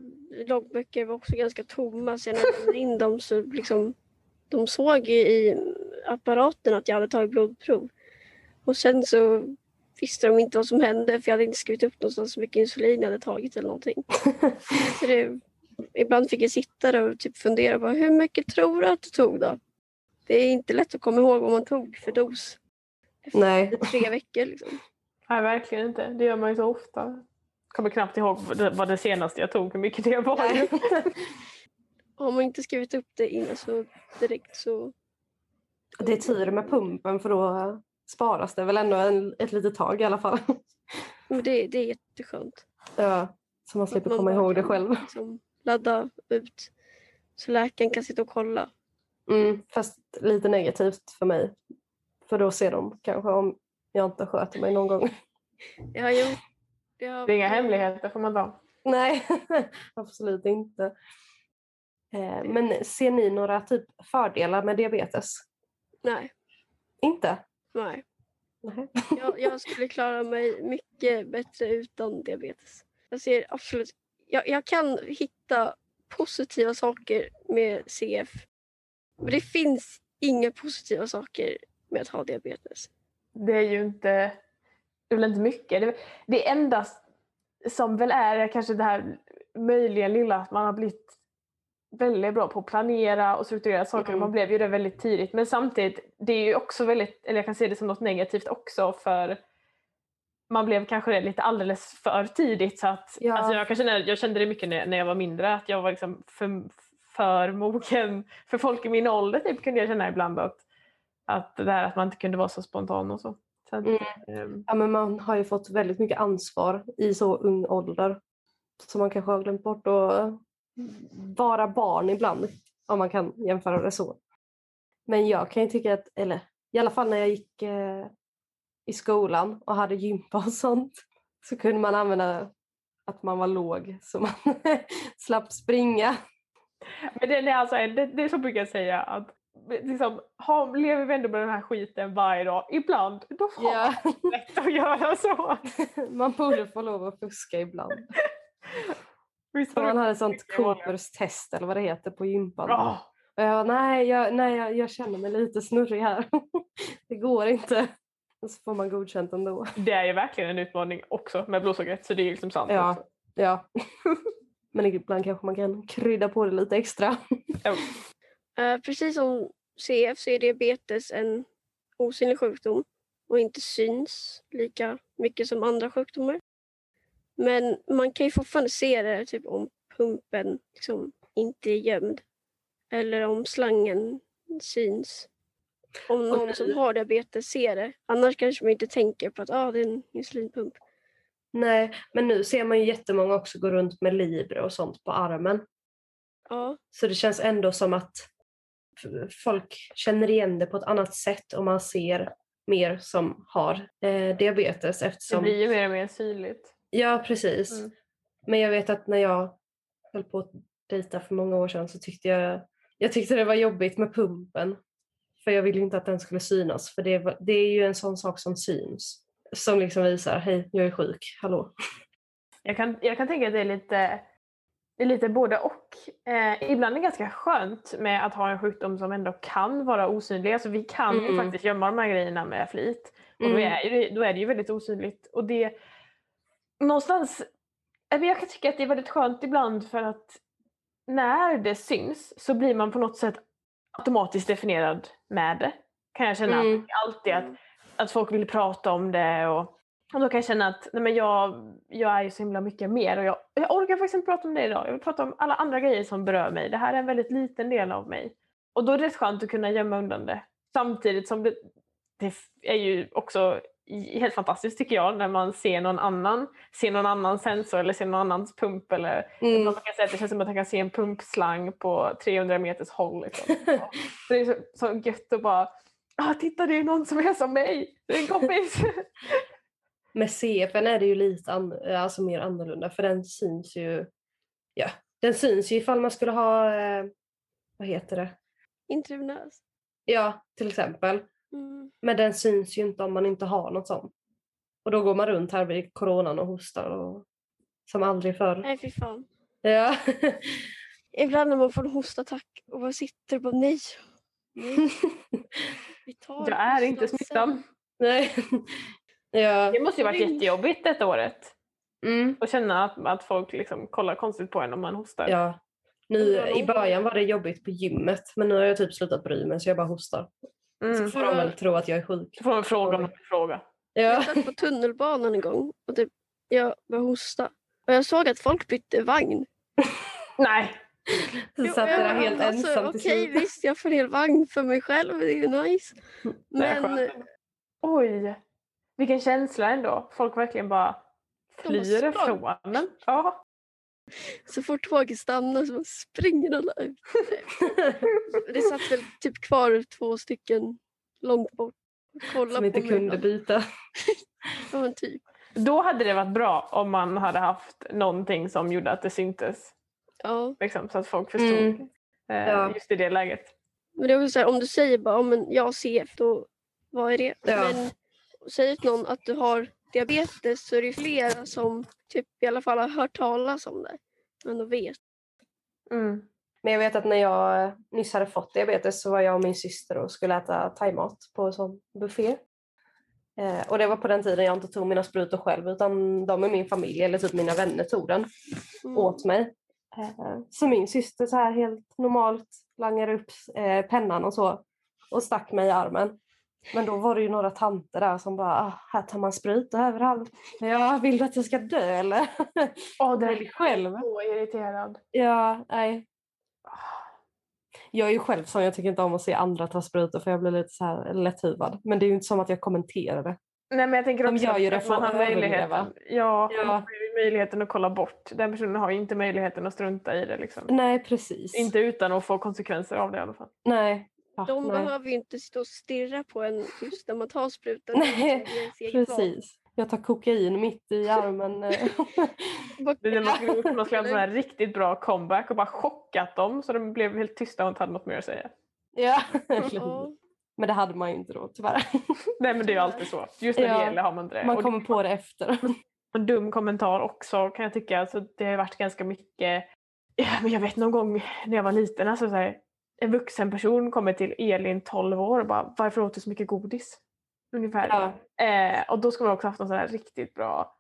B: loggböcker var också ganska tomma så jag lämnade in dem så liksom de såg i apparaten att jag hade tagit blodprov. Och sen så visste de inte vad som hände för jag hade inte skrivit upp någonstans hur mycket insulin jag hade tagit eller någonting. Så det, ibland fick jag sitta där och typ fundera på hur mycket tror du att du tog då? Det är inte lätt att komma ihåg vad man tog för dos.
A: Nej.
B: I tre veckor liksom.
D: Nej, verkligen inte. Det gör man ju så ofta. Kommer knappt ihåg vad det, senaste jag tog, hur mycket det var.
B: Har man inte skrivit upp det innan så direkt så
A: Det är tur med pumpen för då sparas det väl ändå en, ett litet tag i alla fall.
B: men det, det är jätteskönt.
A: Ja, så man slipper
B: man
A: komma ihåg det själv.
B: Liksom ladda ut så läkaren kan sitta och kolla.
A: Mm, fast lite negativt för mig. För då ser de kanske om jag inte sköter mig någon gång.
B: Jag har gjort... Jag har,
D: Det är inga hemligheter får man ta.
A: Nej, absolut inte. Eh, men ser ni några typ fördelar med diabetes?
B: Nej,
A: Inte?
B: Nej.
A: Nej.
B: Jag, jag skulle klara mig mycket bättre utan diabetes. Jag ser absolut... Jag, jag kan hitta positiva saker med CF. Men det finns inga positiva saker med att ha diabetes.
D: Det är ju inte, det är väl inte mycket. Det, det enda som väl är kanske det här möjligen lilla att man har blivit väldigt bra på att planera och strukturera saker.
C: Mm.
D: Man blev ju det väldigt tidigt. Men samtidigt, det är ju också väldigt, eller jag kan se det som något negativt också för man blev kanske det lite alldeles för tidigt så att
A: Ja.
D: alltså jag, kan känna, jag kände det mycket när, när jag var mindre att jag var liksom för, för mogen för folk i min ålder typ kunde jag känna ibland att, att det här att man inte kunde vara så spontan och så. så att,
A: Mm.
D: ehm,
A: Ja, men man har ju fått väldigt mycket ansvar i så ung ålder. Så man kanske har glömt bort att vara barn ibland, om man kan jämföra det så. Men jag kan ju tycka att, eller i alla fall när jag gick eh, i skolan och hade gympa och sånt, så kunde man använda att man var låg så man slapp springa.
D: Men det, är alltså, det, det är så brukar jag säga att liksom, ha, lever vi ändå med den här skiten varje dag, ibland då har
A: Ja,
D: man rätt att göra så.
A: man borde få lov att fuska ibland.
D: Visst du
A: hade sånt
D: mycket vanliga-
A: Coopers test eller vad det heter på gympan.
D: Ja,
A: Och jag, nej, jag, nej jag, jag känner mig lite snurrig här. det går inte. Och så får man godkänt ändå.
D: det är ju verkligen en utmaning också med blodsockret så det är ju liksom sant.
A: Ja.
D: också.
A: Ja. Men ibland kanske man kan krydda på det lite extra.
B: Eh, precis som CF så är diabetes en osynlig sjukdom och inte syns lika mycket som andra sjukdomar. Men man kan ju fortfarande se det typ om pumpen liksom inte är gömd eller om slangen syns. Om någon
A: nu-
B: som har diabetes ser det. Annars kanske man inte tänker på att ah, det är en insulinpump.
A: Nej, men nu ser man ju jättemånga också gå runt med Libre och sånt på armen.
B: Ja,
A: Så det känns ändå som att folk känner igen det på ett annat sätt om man ser mer som har eh, diabetes
D: Det
A: eftersom...
D: blir ju mer och mer synligt.
A: Ja, precis.
D: Mm.
A: Men jag vet att när jag höll på att dejta för många år sedan så tyckte jag, jag tyckte det var jobbigt med pumpen. För jag ville ju inte att den skulle synas, för det, var, det är ju en sån sak som syns. Som liksom visar, hej, jag är sjuk, hallå.
D: Jag kan, jag kan tänka att det är lite, det är lite både och. Eh, ibland är det ganska skönt med att ha en sjukdom som ändå kan vara osynlig. Alltså vi kan ju
A: Mm.
D: faktiskt gömma de här grejerna med flit. Och då,
A: Mm.
D: är ju, det- då är det ju väldigt osynligt. Och det, någonstans, eh, jag kan tycka att det är väldigt skönt ibland för att när det syns så blir man på något sätt automatiskt definierad med det. Kan jag känna
A: Mm.
D: alltid att, att folk vill prata om det och, och då kan jag känna att nej men jag, jag är ju så himla mycket mer och jag, jag orkar faktiskt inte prata om det idag. Jag vill prata om alla andra grejer som berör mig. Det här är en väldigt liten del av mig. Och då är det rätt skönt att kunna gömma undan det. Samtidigt som det, det är ju också helt fantastiskt tycker jag när man ser någon annan, ser någon annan sensor eller ser någon annans pump eller
A: Mm.
D: man kan säga att det känns som att man kan se en pumpslang på 300 meters håll. Liksom. Så det är så, så gött att bara ah, titta det är någon som är som mig, det är en kompis.
A: Med CFN är det ju lite an, alltså mer annorlunda för den syns ju, ja, den syns ju ifall man skulle ha, eh, vad heter det?
B: intravenös.
A: Ja, till exempel.
B: Mm.
A: Men den syns ju inte om man inte har något sånt. Och då går man runt här vid coronan och hostar och, som aldrig förr.
B: Nej fy fan.
A: Ja.
B: Ibland när man får en hostattack och man sitter och bara nej. nej. Vi tar
D: Jag är inte
B: sen."
A: Nej. ja.
D: Det måste ju varit jättejobbigt detta året.
A: Mm.
D: Att känna att, att folk liksom kollar konstigt på en om man hostar.
A: ja. Nu, I början var det jobbigt på gymmet men nu har jag typ slutat bry mig så jag bara hostar.
D: Mm.
A: Så får de väl tro att jag är sjuk.
D: Då får man fråga om vill fråga.
A: Ja.
B: Jag satt på tunnelbanan en gång och typ, jag började hosta. Och jag såg att folk bytte vagn.
D: Nej,
A: Så
B: Jo,
A: satt jag där helt
B: alltså,
A: ensam till
B: Okej
A: slut.
B: visst, jag får en hel vagn för mig själv. Det är ju nice.
D: det är
B: Men
D: skönt. Oj, vilken känsla ändå. Folk verkligen bara
B: De
D: flyr ifrån en. Ja.
B: Så fort tåget stannar så springer alla ut. Det satt väl typ kvar två stycken långt bort. och kollade
A: Som inte kunde
B: ibland.
A: byta.
B: Ja, men typ.
D: Då hade det varit bra om man hade haft någonting som gjorde att det syntes.
B: Ja.
D: Liksom, så att folk förstod
A: Mm.
D: eh,
A: Ja.
D: just i det läget.
B: Men det är också så här, om du säger bara men jag CF, då vad är det?
A: Ja.
B: Men säger till någon att du har diabetes så är det flera som typ i alla fall har hört talas om det. Men de vet.
D: Mm.
A: Men jag vet att när jag nyss hade fått diabetes så var jag och min syster och skulle äta thaimat på en sån buffé. Eh, och det var på den tiden jag inte tog mina sprutor själv utan de i min familj eller typ mina vänner tog den
B: Mm.
A: åt mig. Eh, så min syster så här helt normalt langade upp eh, pennan och så och stack mig i armen. Men då var det ju några tanter där som bara, ah, här tar man sprutor överallt. Ja, vill du att jag ska dö eller?
D: Åh, det
A: Välj själv.
D: så irriterad.
A: Ja, nej. Jag är ju själv sån, jag tycker inte om att se andra ta sprutor för jag blir lite så här lätthuvad. Men det är ju inte som att jag kommenterar det.
D: Nej men jag tänker
A: De
D: också
A: gör ju
D: att
A: det för
D: man
A: att
D: har möjligheten. Ja,
A: Ja.
D: man har ju möjligheten att kolla bort. Den personen har ju inte möjligheten att strunta i det liksom.
A: Nej, precis.
D: Inte utan att få konsekvenser av det i alla fall.
A: Nej. Ja,
B: De
A: nej.
B: behöver ju inte stå och stirra på en just när man tar sprutan.
A: Nej,
B: Det.
A: Precis. Jag tar kokain mitt i armen.
D: Det är man skulle, gjort- man skulle ha en riktigt bra comeback och bara chockat dem så de blev helt tysta och inte hade något mer att säga.
A: ja. Men det hade man ju inte då tyvärr.
D: Nej men det är ju alltid så. Just när det
A: Ja,
D: gäller har man inte det.
A: Man kommer på det efter.
D: en dum kommentar också kan jag tycka. Alltså, det har ju varit ganska mycket, ja, men jag vet någon gång när jag var liten, alltså, så här, en vuxen person kommer till Elin 12 år och bara varför åt du så mycket godis? Ungefär.
A: Ja.
D: Eh, och då ska man också haft en sån här riktigt bra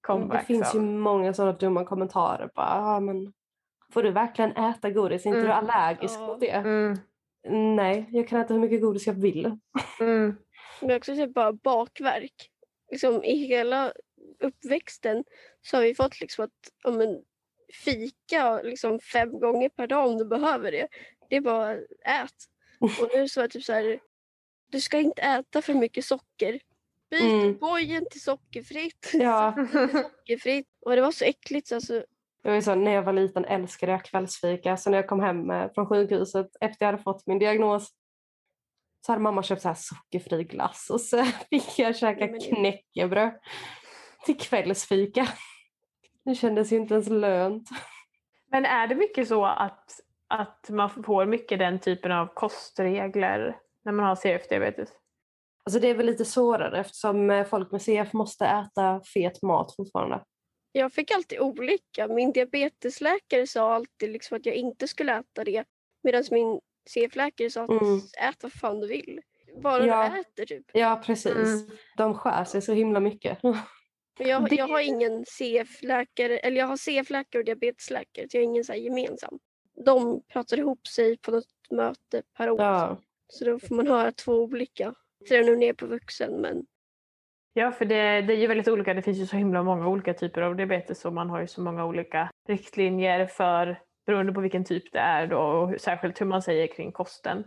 D: comeback.
A: Det finns ju
D: så.
A: många sådana dumma kommentarer. Bara, ah, men, får du verkligen äta godis? Är inte
D: Mm.
A: du allergisk
B: Ja.
A: mot det?
D: Mm,
A: Nej, jag kan äta hur mycket godis jag vill.
D: mm,
B: Men också typ bara bakverk. Liksom I hela uppväxten så har vi fått liksom att ja, men, fika liksom fem gånger per dag om du behöver det. Det är bara ät. Och nu så är det typ så här, du ska inte äta för mycket socker. Byt
A: Mm.
B: bojen till sockerfritt.
A: Ja,
B: Sockerfritt. Och det var så äckligt så alltså,
A: jag var ju så, när jag var liten älskade jag kvällsfika. Så när jag kom hem eh, från sjukhuset efter jag hade fått min diagnos så hade mamma köpt så här sockerfri glass och så fick jag käka knäckebröd till kvällsfika. Det kändes ju inte ens lönt.
D: Men är det mycket så att, att man får mycket den typen av kostregler när man har CF-diabetes?
A: Alltså det är väl lite svårare eftersom eh, folk med CF måste äta fet mat fortfarande.
B: Jag fick alltid olika. Min diabetesläkare sa alltid liksom att jag inte skulle äta det. Medan min CF-läkare sa att
A: Mm.
B: ät vad fan du vill. Bara
A: Ja.
B: du äter typ.
A: Ja, precis.
D: Mm.
A: De skär sig så himla mycket.
B: Men jag,
A: Det-
B: jag har ingen CF-läkare, eller jag har CF-läkare och diabetesläkare. Så jag har ingen så här gemensam. De pratar ihop sig på något möte per år.
A: Ja.
B: Så då får man höra två olika. Så nu ner på vuxen men
D: Ja, för det, det är ju väldigt olika. Det finns ju så himla många olika typer av diabetes och man har ju så många olika riktlinjer för beroende på vilken typ det är då och särskilt hur man säger kring kosten.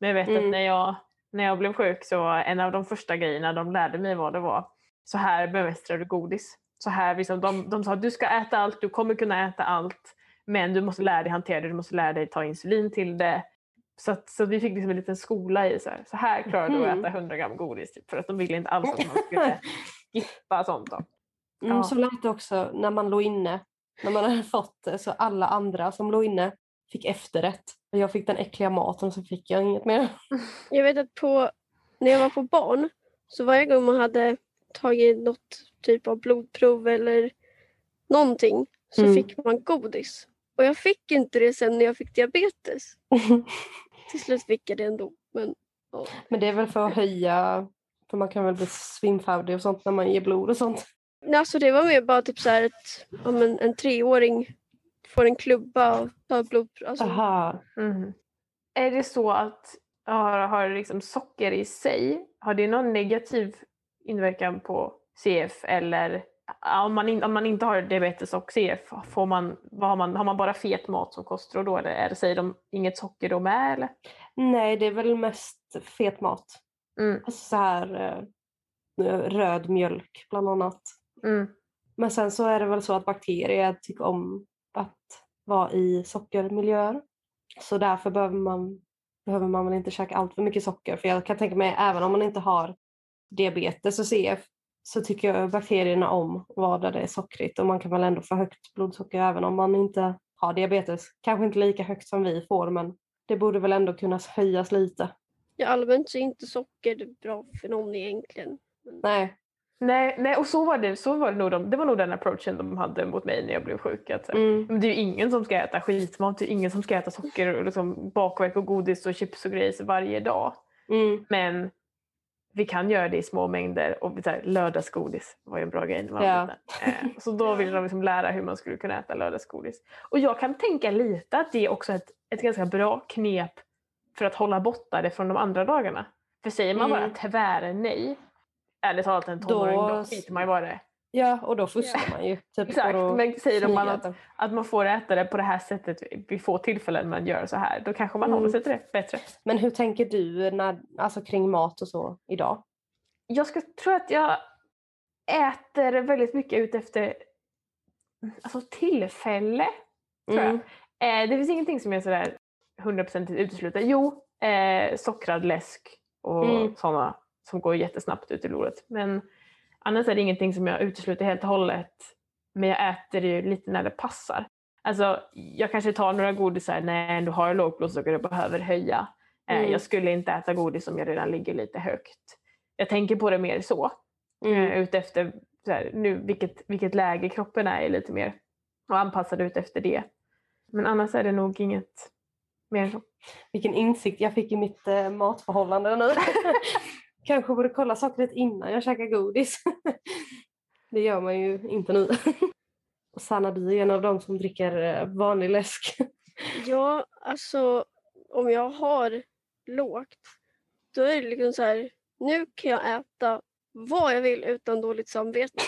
D: Men jag vet att
A: Mm.
D: när jag, när jag blev sjuk så en av de första grejerna de lärde mig var det var så här bemästrar du godis. Så här, liksom, de, de sa att du ska äta allt, du kommer kunna äta allt men du måste lära dig hantera det, du måste lära dig ta insulin till det. Så, att, så vi fick liksom en liten skola i så här, så här klarar du att
A: Mhm.
D: äta 100 gram godis. Typ, för att de ville inte alls att man skulle skippa sånt. Då.
A: Mm,
D: Ja.
A: Så lät det också när man låg inne. När man hade fått det så alla andra som låg inne fick efterrätt. Och jag fick den äckliga maten så fick jag inget mer.
B: jag vet att på, när jag var på barn så varje gång man hade tagit något typ av blodprov eller någonting så
A: Mm.
B: fick man godis. Och jag fick inte det sen när jag fick diabetes. Till slut fick jag det ändå. Men ja.
A: Men det är väl för att höja, för man kan väl bli svimfärdig och sånt när man ger blod och sånt.
B: Nej, Alltså det var mer bara typ så här att ja, men en treåring får en klubba och tar blodprov. Alltså,
A: Aha.
D: Mhm. Är det så att har, har liksom socker i sig, har det någon negativ inverkan på CF eller om man, in, om man inte har diabetes och CF, får man, vad har, man, har man bara fet mat som kostråd då eller är det, säger de inget socker då med eller?
A: Nej, det är väl mest fet mat.
D: Mm.
A: Alltså så här eh, röd mjölk bland annat.
D: Mm.
A: Men sen så är det väl så att bakterier tycker om att vara i sockermiljöer. Så därför behöver man, behöver man väl inte käka allt för mycket socker. För jag kan tänka mig även om man inte har diabetes och CF så tycker jag bakterierna om vara där det är sockrigt och man kan väl ändå få högt blodsocker även om man inte har diabetes. Kanske inte lika högt som vi får men det borde väl ändå kunna höjas lite.
B: ja, allmänt så är inte socker bra för någon egentligen.
A: Nej,
D: Nej, nej, och så var det, så var det nog. De, det var nog den approachen de hade mot mig när jag blev sjuk. Att,
A: Mm.
D: men det är ju ingen som ska äta skitmat, det är ingen som ska äta socker och liksom bakverk och godis och chips och grejer varje dag.
A: Mm.
D: Men vi kan göra det i små mängder och så här, lördagsgodis var ju en bra grej när man var
A: Ja.
D: liten. Eh, Så då ville de liksom lära hur man skulle kunna äta lördagsgodis. Och jag kan tänka lite att det är också ett, ett ganska bra knep för att hålla borta det från de andra dagarna. För säger man
A: Mm.
D: bara tvär nej, ärligt talat en tonåring, då,
A: Då-
D: skiter man ju bara det.
A: Ja, och då fuskar man ju. Typ
D: Exakt, men säger de att, att man får äta det på det här sättet vid få tillfällen man gör så här, då kanske man
A: Mm.
D: håller sig till det bättre.
A: Men hur tänker du när, alltså, kring mat och så idag?
D: jag ska, tror att jag äter väldigt mycket ut efter alltså tillfälle. Tror
A: Mm.
D: jag. Eh, det finns ingenting som jag sådär 100% utesluter. Jo, eh, sockrad läsk och
A: Mm.
D: sådana som går jättesnabbt ut i blodet. Men annars är det ingenting som jag utesluter helt och hållet. Men jag äter ju lite när det passar. Alltså, jag kanske tar några godisar när jag ändå har lågt blodsocker och behöver höja. Eh,
A: Mm.
D: Jag skulle inte äta godis om jag redan ligger lite högt. Jag tänker på det mer så.
A: Mm.
D: Mm. Ut efter så här, nu, vilket, vilket läge kroppen är i lite mer. Och anpassad ut efter det. Men annars är det nog inget mer så.
A: Vilken insikt jag fick i mitt eh, matförhållande nu. Kanske borde kolla sockret innan jag käkar godis. det gör man ju inte nu. Och Sanna, du är en av dem som dricker eh, vanlig läsk.
B: Ja, alltså om jag har lågt, då är det liksom så här, nu kan jag äta vad jag vill utan dåligt samvete.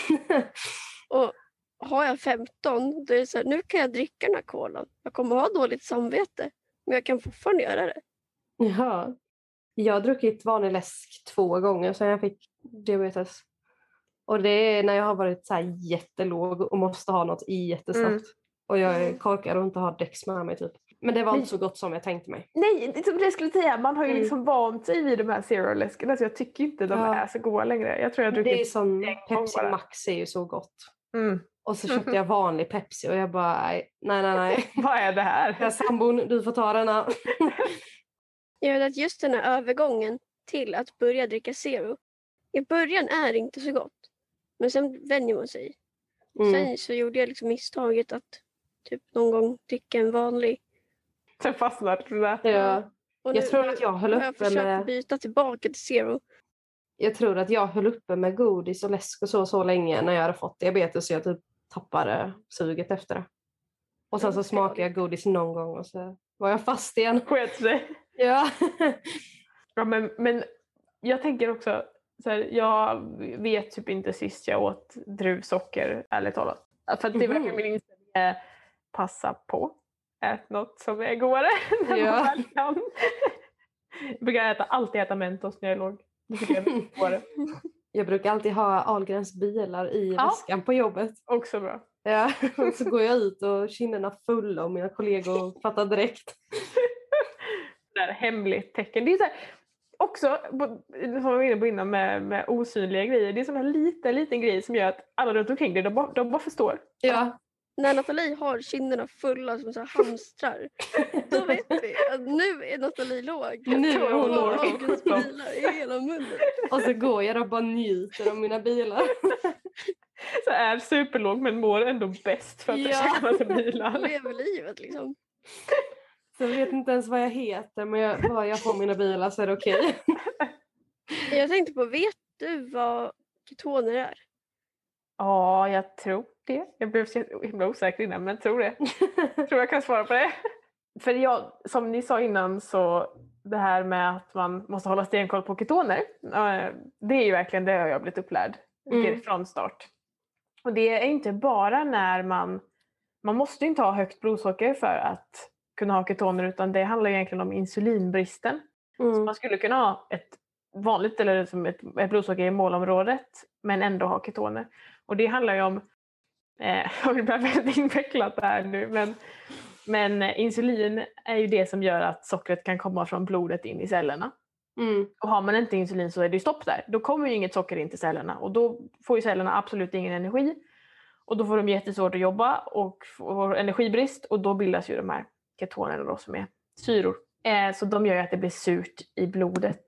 B: Och har jag 15, då är det så här, nu kan jag dricka den här kolan. Jag kommer ha dåligt samvete, men jag kan fortfarande göra det.
A: Jaha. Jag har druckit vanlig läsk två gånger sedan jag fick diabetes. Och det är när jag har varit så här jättelåg och måste ha något jättesnabbt.
D: Mm.
A: Och jag är
B: Mm.
A: korkad och inte har Dex med mig typ. Men det var inte så gott som jag tänkte mig.
D: Nej, som det skulle säga, man har ju
A: Mm.
D: liksom vant sig vid de här zero-läskarna så jag tycker inte de
A: Ja.
D: är så goda längre. Jag tror jag har
A: Det är
D: druckit...
A: som Pepsi
D: bara.
A: Max är ju så gott.
D: Mm.
A: Och så köpte jag vanlig Pepsi och jag bara nej, nej, nej. nej.
D: Vad är det här?
A: Jag sambon, du får ta denna.
B: Jag vet att just den här övergången till att börja dricka zero. I början är det inte så gott. Men sen vänjer man sig.
A: Mm.
B: Sen så gjorde jag liksom misstaget att typ någon gång dricka en vanlig.
D: Sen fastnade det där.
A: Ja.
B: Och
A: Jag tror att jag höll
B: har jag
A: uppe
B: försökt
A: med,
B: byta tillbaka till zero.
A: jag tror att jag höll uppe med godis och läsk och så så länge när jag hade fått diabetes så jag typ tappade suget efter det. Och sen så smakade jag godis någon gång och så var jag fast igen.
D: Sket sig.
A: Ja.
D: Ja, men, men jag tänker också, så här, jag vet typ inte sist jag åt druvsocker, ärligt talat. För det är
A: Mhm.
D: verkligen min inställning är passa på. Ät något som är godare när
A: Ja.
D: man väl kan. Jag brukar äta, alltid äta Mentos när jag är låg. Jag.
A: Jag brukar alltid ha Ahlgrens bilar i
D: Ja.
A: väskan på jobbet.
D: Också bra.
A: Ja. Och så går jag ut och kinderna fulla och mina kollegor fattar direkt.
D: Det där hemligt tecken. Det är så här, också, som vi var inne på innan med, med osynliga grejer, det är som en liten, liten grej som gör att alla runt omkring dig, de bara, de bara förstår.
A: Ja.
B: När Nathalie har kinderna fulla som så här hamstrar. Då vet vi att nu är Nathalie låg.
A: Nu är hon
B: Och
A: låg.
B: Bilar i hela munnen.
A: Och så går jag och bara njuter av mina bilar.
D: Så är superlåg men mår ändå bäst för att
A: Ja.
D: jag käkar massa bilar.
B: Lever livet liksom.
A: Så jag vet inte ens vad jag heter men jag, bara jag får mina bilar så är det okej.
B: Jag tänkte på, vet du vad ketoner är?
D: Ja, jag tror det. Jag blev så himla osäker innan men tror det. tror jag kan svara på det. För jag, som ni sa innan så det här med att man måste hålla stenkoll på ketoner. eh, Det är ju verkligen det har jag blivit upplärd
A: Mm.
D: från start. Och det är inte bara när man, man måste ju inte ha högt blodsocker för att kunna ha ketoner utan det handlar egentligen om insulinbristen.
A: Mm.
D: Man skulle kunna ha ett vanligt eller som ett, ett blodsocker i målområdet men ändå ha ketoner. Och det handlar ju om, eh, det blir väldigt invecklat här nu, men, men eh, insulin är ju det som gör att sockret kan komma från blodet in i cellerna.
A: Mm.
D: Och har man inte insulin så är det ju stopp där. Då kommer ju inget socker in till cellerna och då får ju cellerna absolut ingen energi. Och då får de jättesvårt att jobba och får energibrist och då bildas ju de här ketonerna då som är syror. Eh, så de gör ju att det blir surt i blodet.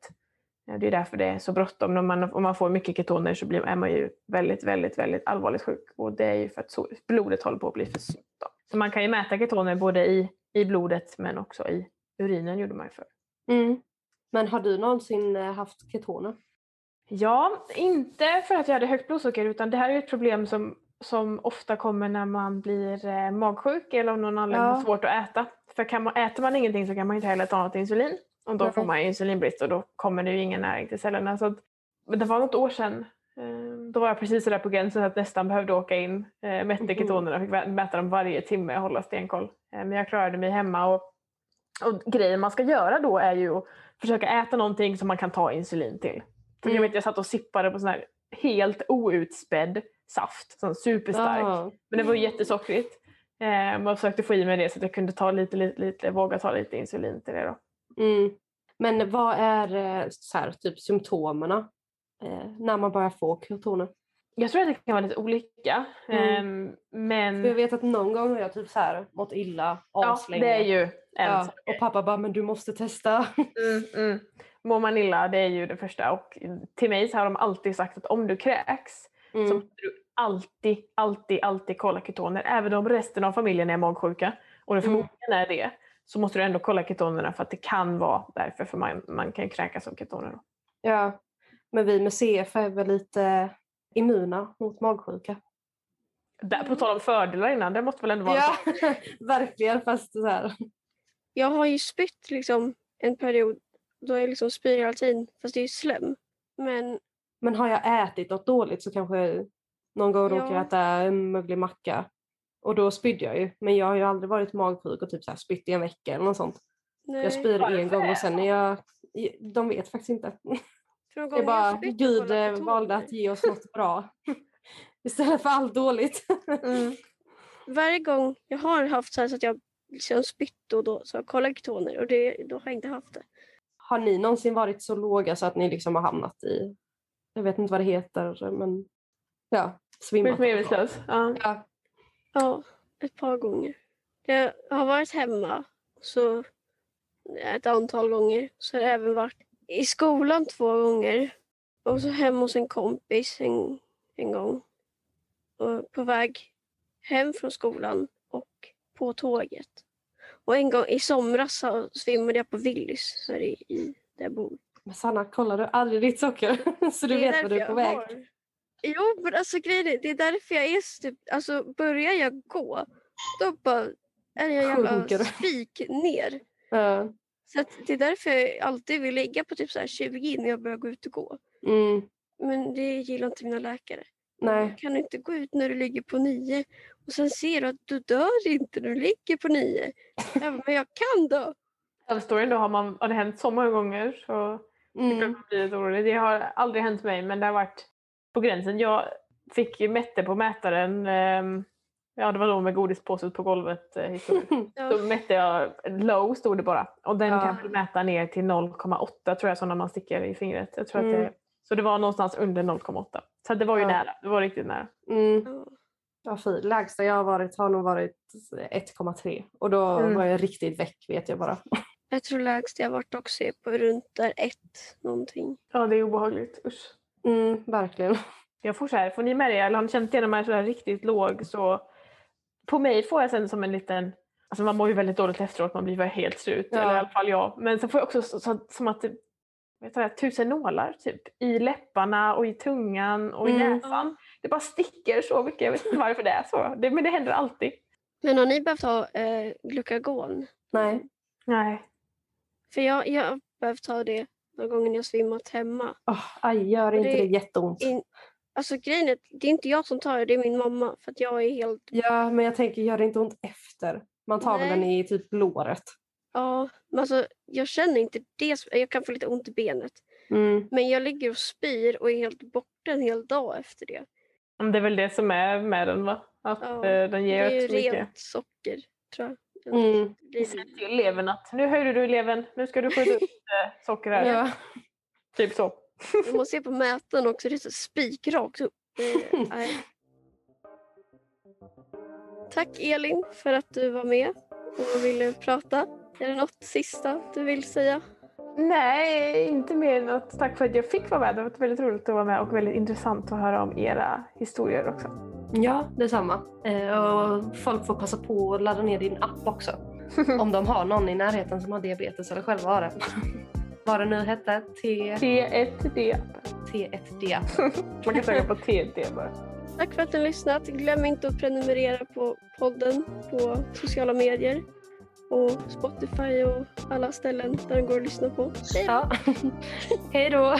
D: Ja, Det är därför det är så bråttom. Om man, om man får mycket ketoner så blir, är man ju väldigt, väldigt, väldigt allvarligt sjuk. Och det är ju för att så, blodet håller på att bli för surt. då. Så man kan ju mäta ketoner både i, i blodet men också i urinen gjorde man ju förr.
A: Mm. Men har du någonsin eh, haft ketoner?
D: Ja, inte för att jag hade högt blodsocker utan det här är ju ett problem som, som ofta kommer när man blir eh, magsjuk eller av någon anledning
A: Ja.
D: har svårt att äta. För kan man, äter man ingenting så kan man inte heller ta något insulin. Och då får man insulinbrist och då kommer det ju ingen näring till cellerna. Så att, det var något år sedan. eh, Då var jag precis där på gränsen att nästan behövde åka in. eh, Mätte
A: Mhm.
D: ketonerna och fick mäta dem varje timme och hålla stenkoll. Eh, Men jag klarade mig hemma. Och, och grejen man ska göra då är ju att försöka äta någonting som man kan ta insulin till. Så
A: Mm.
D: jag, vet, jag satt och sippade på sån här helt outspädd saft, sån superstark.
A: Ja.
D: Men det var ju jättesockrigt. Eh, och försökte få i mig det så att jag kunde ta lite, lite, lite, våga ta lite insulin till det då.
A: Mm. Men vad är eh, så här, typ symptomerna eh, när man börjar få ketoner?
D: Jag tror att det kan vara lite olika.
A: Mm.
D: Ehm, men
A: För jag vet att någon gång har jag typ så här mått illa
D: ja,
A: aslänge.
D: det är ju en
A: ja.
D: sak.
A: Och pappa bara, men du måste testa.
D: Mm, mm. Mår man illa, det är ju det första. Och till mig så har de alltid sagt att om du kräks så
A: Mm.
D: måste du alltid, alltid, alltid kolla ketoner. Även om resten av familjen är magsjuka och det
A: Mm.
D: förmodligen är det så måste du ändå kolla ketonerna för att det kan vara därför. För man, man kan ju kräkas av ketoner. Då.
A: Ja, men vi med CF är väl lite immuna mot magsjuka.
D: Där, på tal om fördelar innan, det måste väl ändå vara
A: Ja, verkligen. Fast så här.
B: Jag har ju spytt liksom en period då jag liksom spyr hela tiden fast det är ju slem. Men
A: Men har jag ätit något dåligt så kanske någon gång råkar jag
B: Ja.
A: äta en möglig macka. Och då spydde jag ju. Men jag har ju aldrig varit magsjuk och typ så här spytt i en vecka eller något sånt.
B: nej.
A: Jag spyr en gång och sen är jag... De vet faktiskt inte.
B: Jag
A: bara Gud eh, valde att ge oss något bra. Istället för allt dåligt.
D: Mm.
B: Varje gång jag har haft så här så att jag liksom spytt och då så har jag kollat ketoner och det, då har jag inte haft det.
A: Har ni någonsin varit så låga så att ni liksom har hamnat i, jag vet inte vad det heter, men ja, svimmat?
D: Medvetslös. Ja.
A: Ja.
B: Ja, ett par gånger. Jag har varit hemma så ett antal gånger. Så har jag även varit i skolan två gånger. Och så hemma hos en kompis en, en gång. Och på väg hem från skolan och på tåget. Och en gång i somras så svimmade jag på Willys här i, i där jag bor.
A: Men Sanna, kollar du aldrig ditt socker? så du vet vad du är på väg?
B: har- Jo, men alltså grejen är, det är därför jag är så typ, alltså börjar jag gå, då bara är jag jävla spik ner.
A: Ja.
B: Så att det är därför jag alltid vill ligga på typ så här 20 när jag börjar gå ut och gå.
A: Mm,
B: Men det gillar inte mina läkare.
A: nej.
B: Kan du inte gå ut när du ligger på 9 och sen ser du att du dör inte när du ligger på 9. Jag bara, men jag kan dö.
D: Storyn då har, man, har det hänt så många gånger så
A: Mm.
D: jag blir lite orolig. Det har aldrig hänt mig men det har varit på gränsen. Jag fick mätte på mätaren, ehm, ja det var då med godispåset på golvet eh. Då mätte jag low stod det bara. Och den
A: Ja.
D: kan väl mäta ner till 0,8 tror jag så när man sticker i fingret. Jag tror att
A: Mm.
D: det, så det var någonstans under 0,8. Så det var ju
A: Ja.
D: nära. Det var riktigt nära.
A: Mm.
B: Ja.
A: Ja, fy. Lägsta jag har varit har nog varit 1,3 och då
D: Mm.
A: var jag riktigt väck vet jag bara.
B: Jag tror lägst jag varit också är på runt där ett någonting.
D: Ja det är obehagligt. Usch.
A: Mm, verkligen.
D: Jag får så här, får ni med det? Eller har ni känt igen när man är så här riktigt låg så på mig får jag sen som en liten Alltså man mår ju väldigt dåligt efteråt, man blir väl helt slut.
A: Ja.
D: Eller i alla fall jag. Men sen får jag också så, så, som att det, vet jag, tusen nålar typ. I läpparna och i tungan och i
A: Mm.
D: näsan. Det bara sticker så mycket. Jag vet inte varför det är så. Det, men det händer alltid.
B: Men har ni behövt ha eh, glukagon?
A: Nej.
D: Nej.
B: För jag, jag har behövt ha det några gånger jag svimmat hemma.
A: Oh, aj, gör inte
B: Det-
A: det jätteont?
B: In, alltså grejen är det är inte jag som tar det, det är min mamma. För att jag är helt,
A: Ja, men jag tänker, gör det inte ont efter? Man tar väl
B: Nej.
A: den i typ låret?
B: ja, men alltså jag känner inte det. Jag kan få lite ont i benet.
A: Mm.
B: Men jag ligger och spyr och är helt borta en hel dag efter det.
D: Det är väl det som är med den va? Att
B: Ja,
D: eh, den
B: Det
D: ger
B: är ju
D: mycket.
B: rent socker, tror jag.
A: Mm.
B: Det blir-
D: Säg till eleven att nu höjde du eleven, nu ska du skjuta upp eh, socker här.
A: Ja.
D: Typ så.
B: Jag måste se på mätaren också, det är så spikrakt upp. Tack Elin för att du var med och ville prata. Är det något sista du vill säga?
D: Nej, inte mer än att tack för att jag fick vara med. Det har varit väldigt roligt att vara med och väldigt intressant att höra om era historier också.
A: Ja, detsamma. Eh, och folk får passa på att ladda ner din app också. Om de har någon i närheten som har diabetes eller själva har det. Vad det nu hette? T...
D: T1D.
A: T1D.
D: Man kan söka på TD bara.
B: Tack för att ni har lyssnat. Glöm inte att prenumerera på podden på sociala medier och Spotify och alla ställen där den går att lyssna på.
A: Ja. Hej då!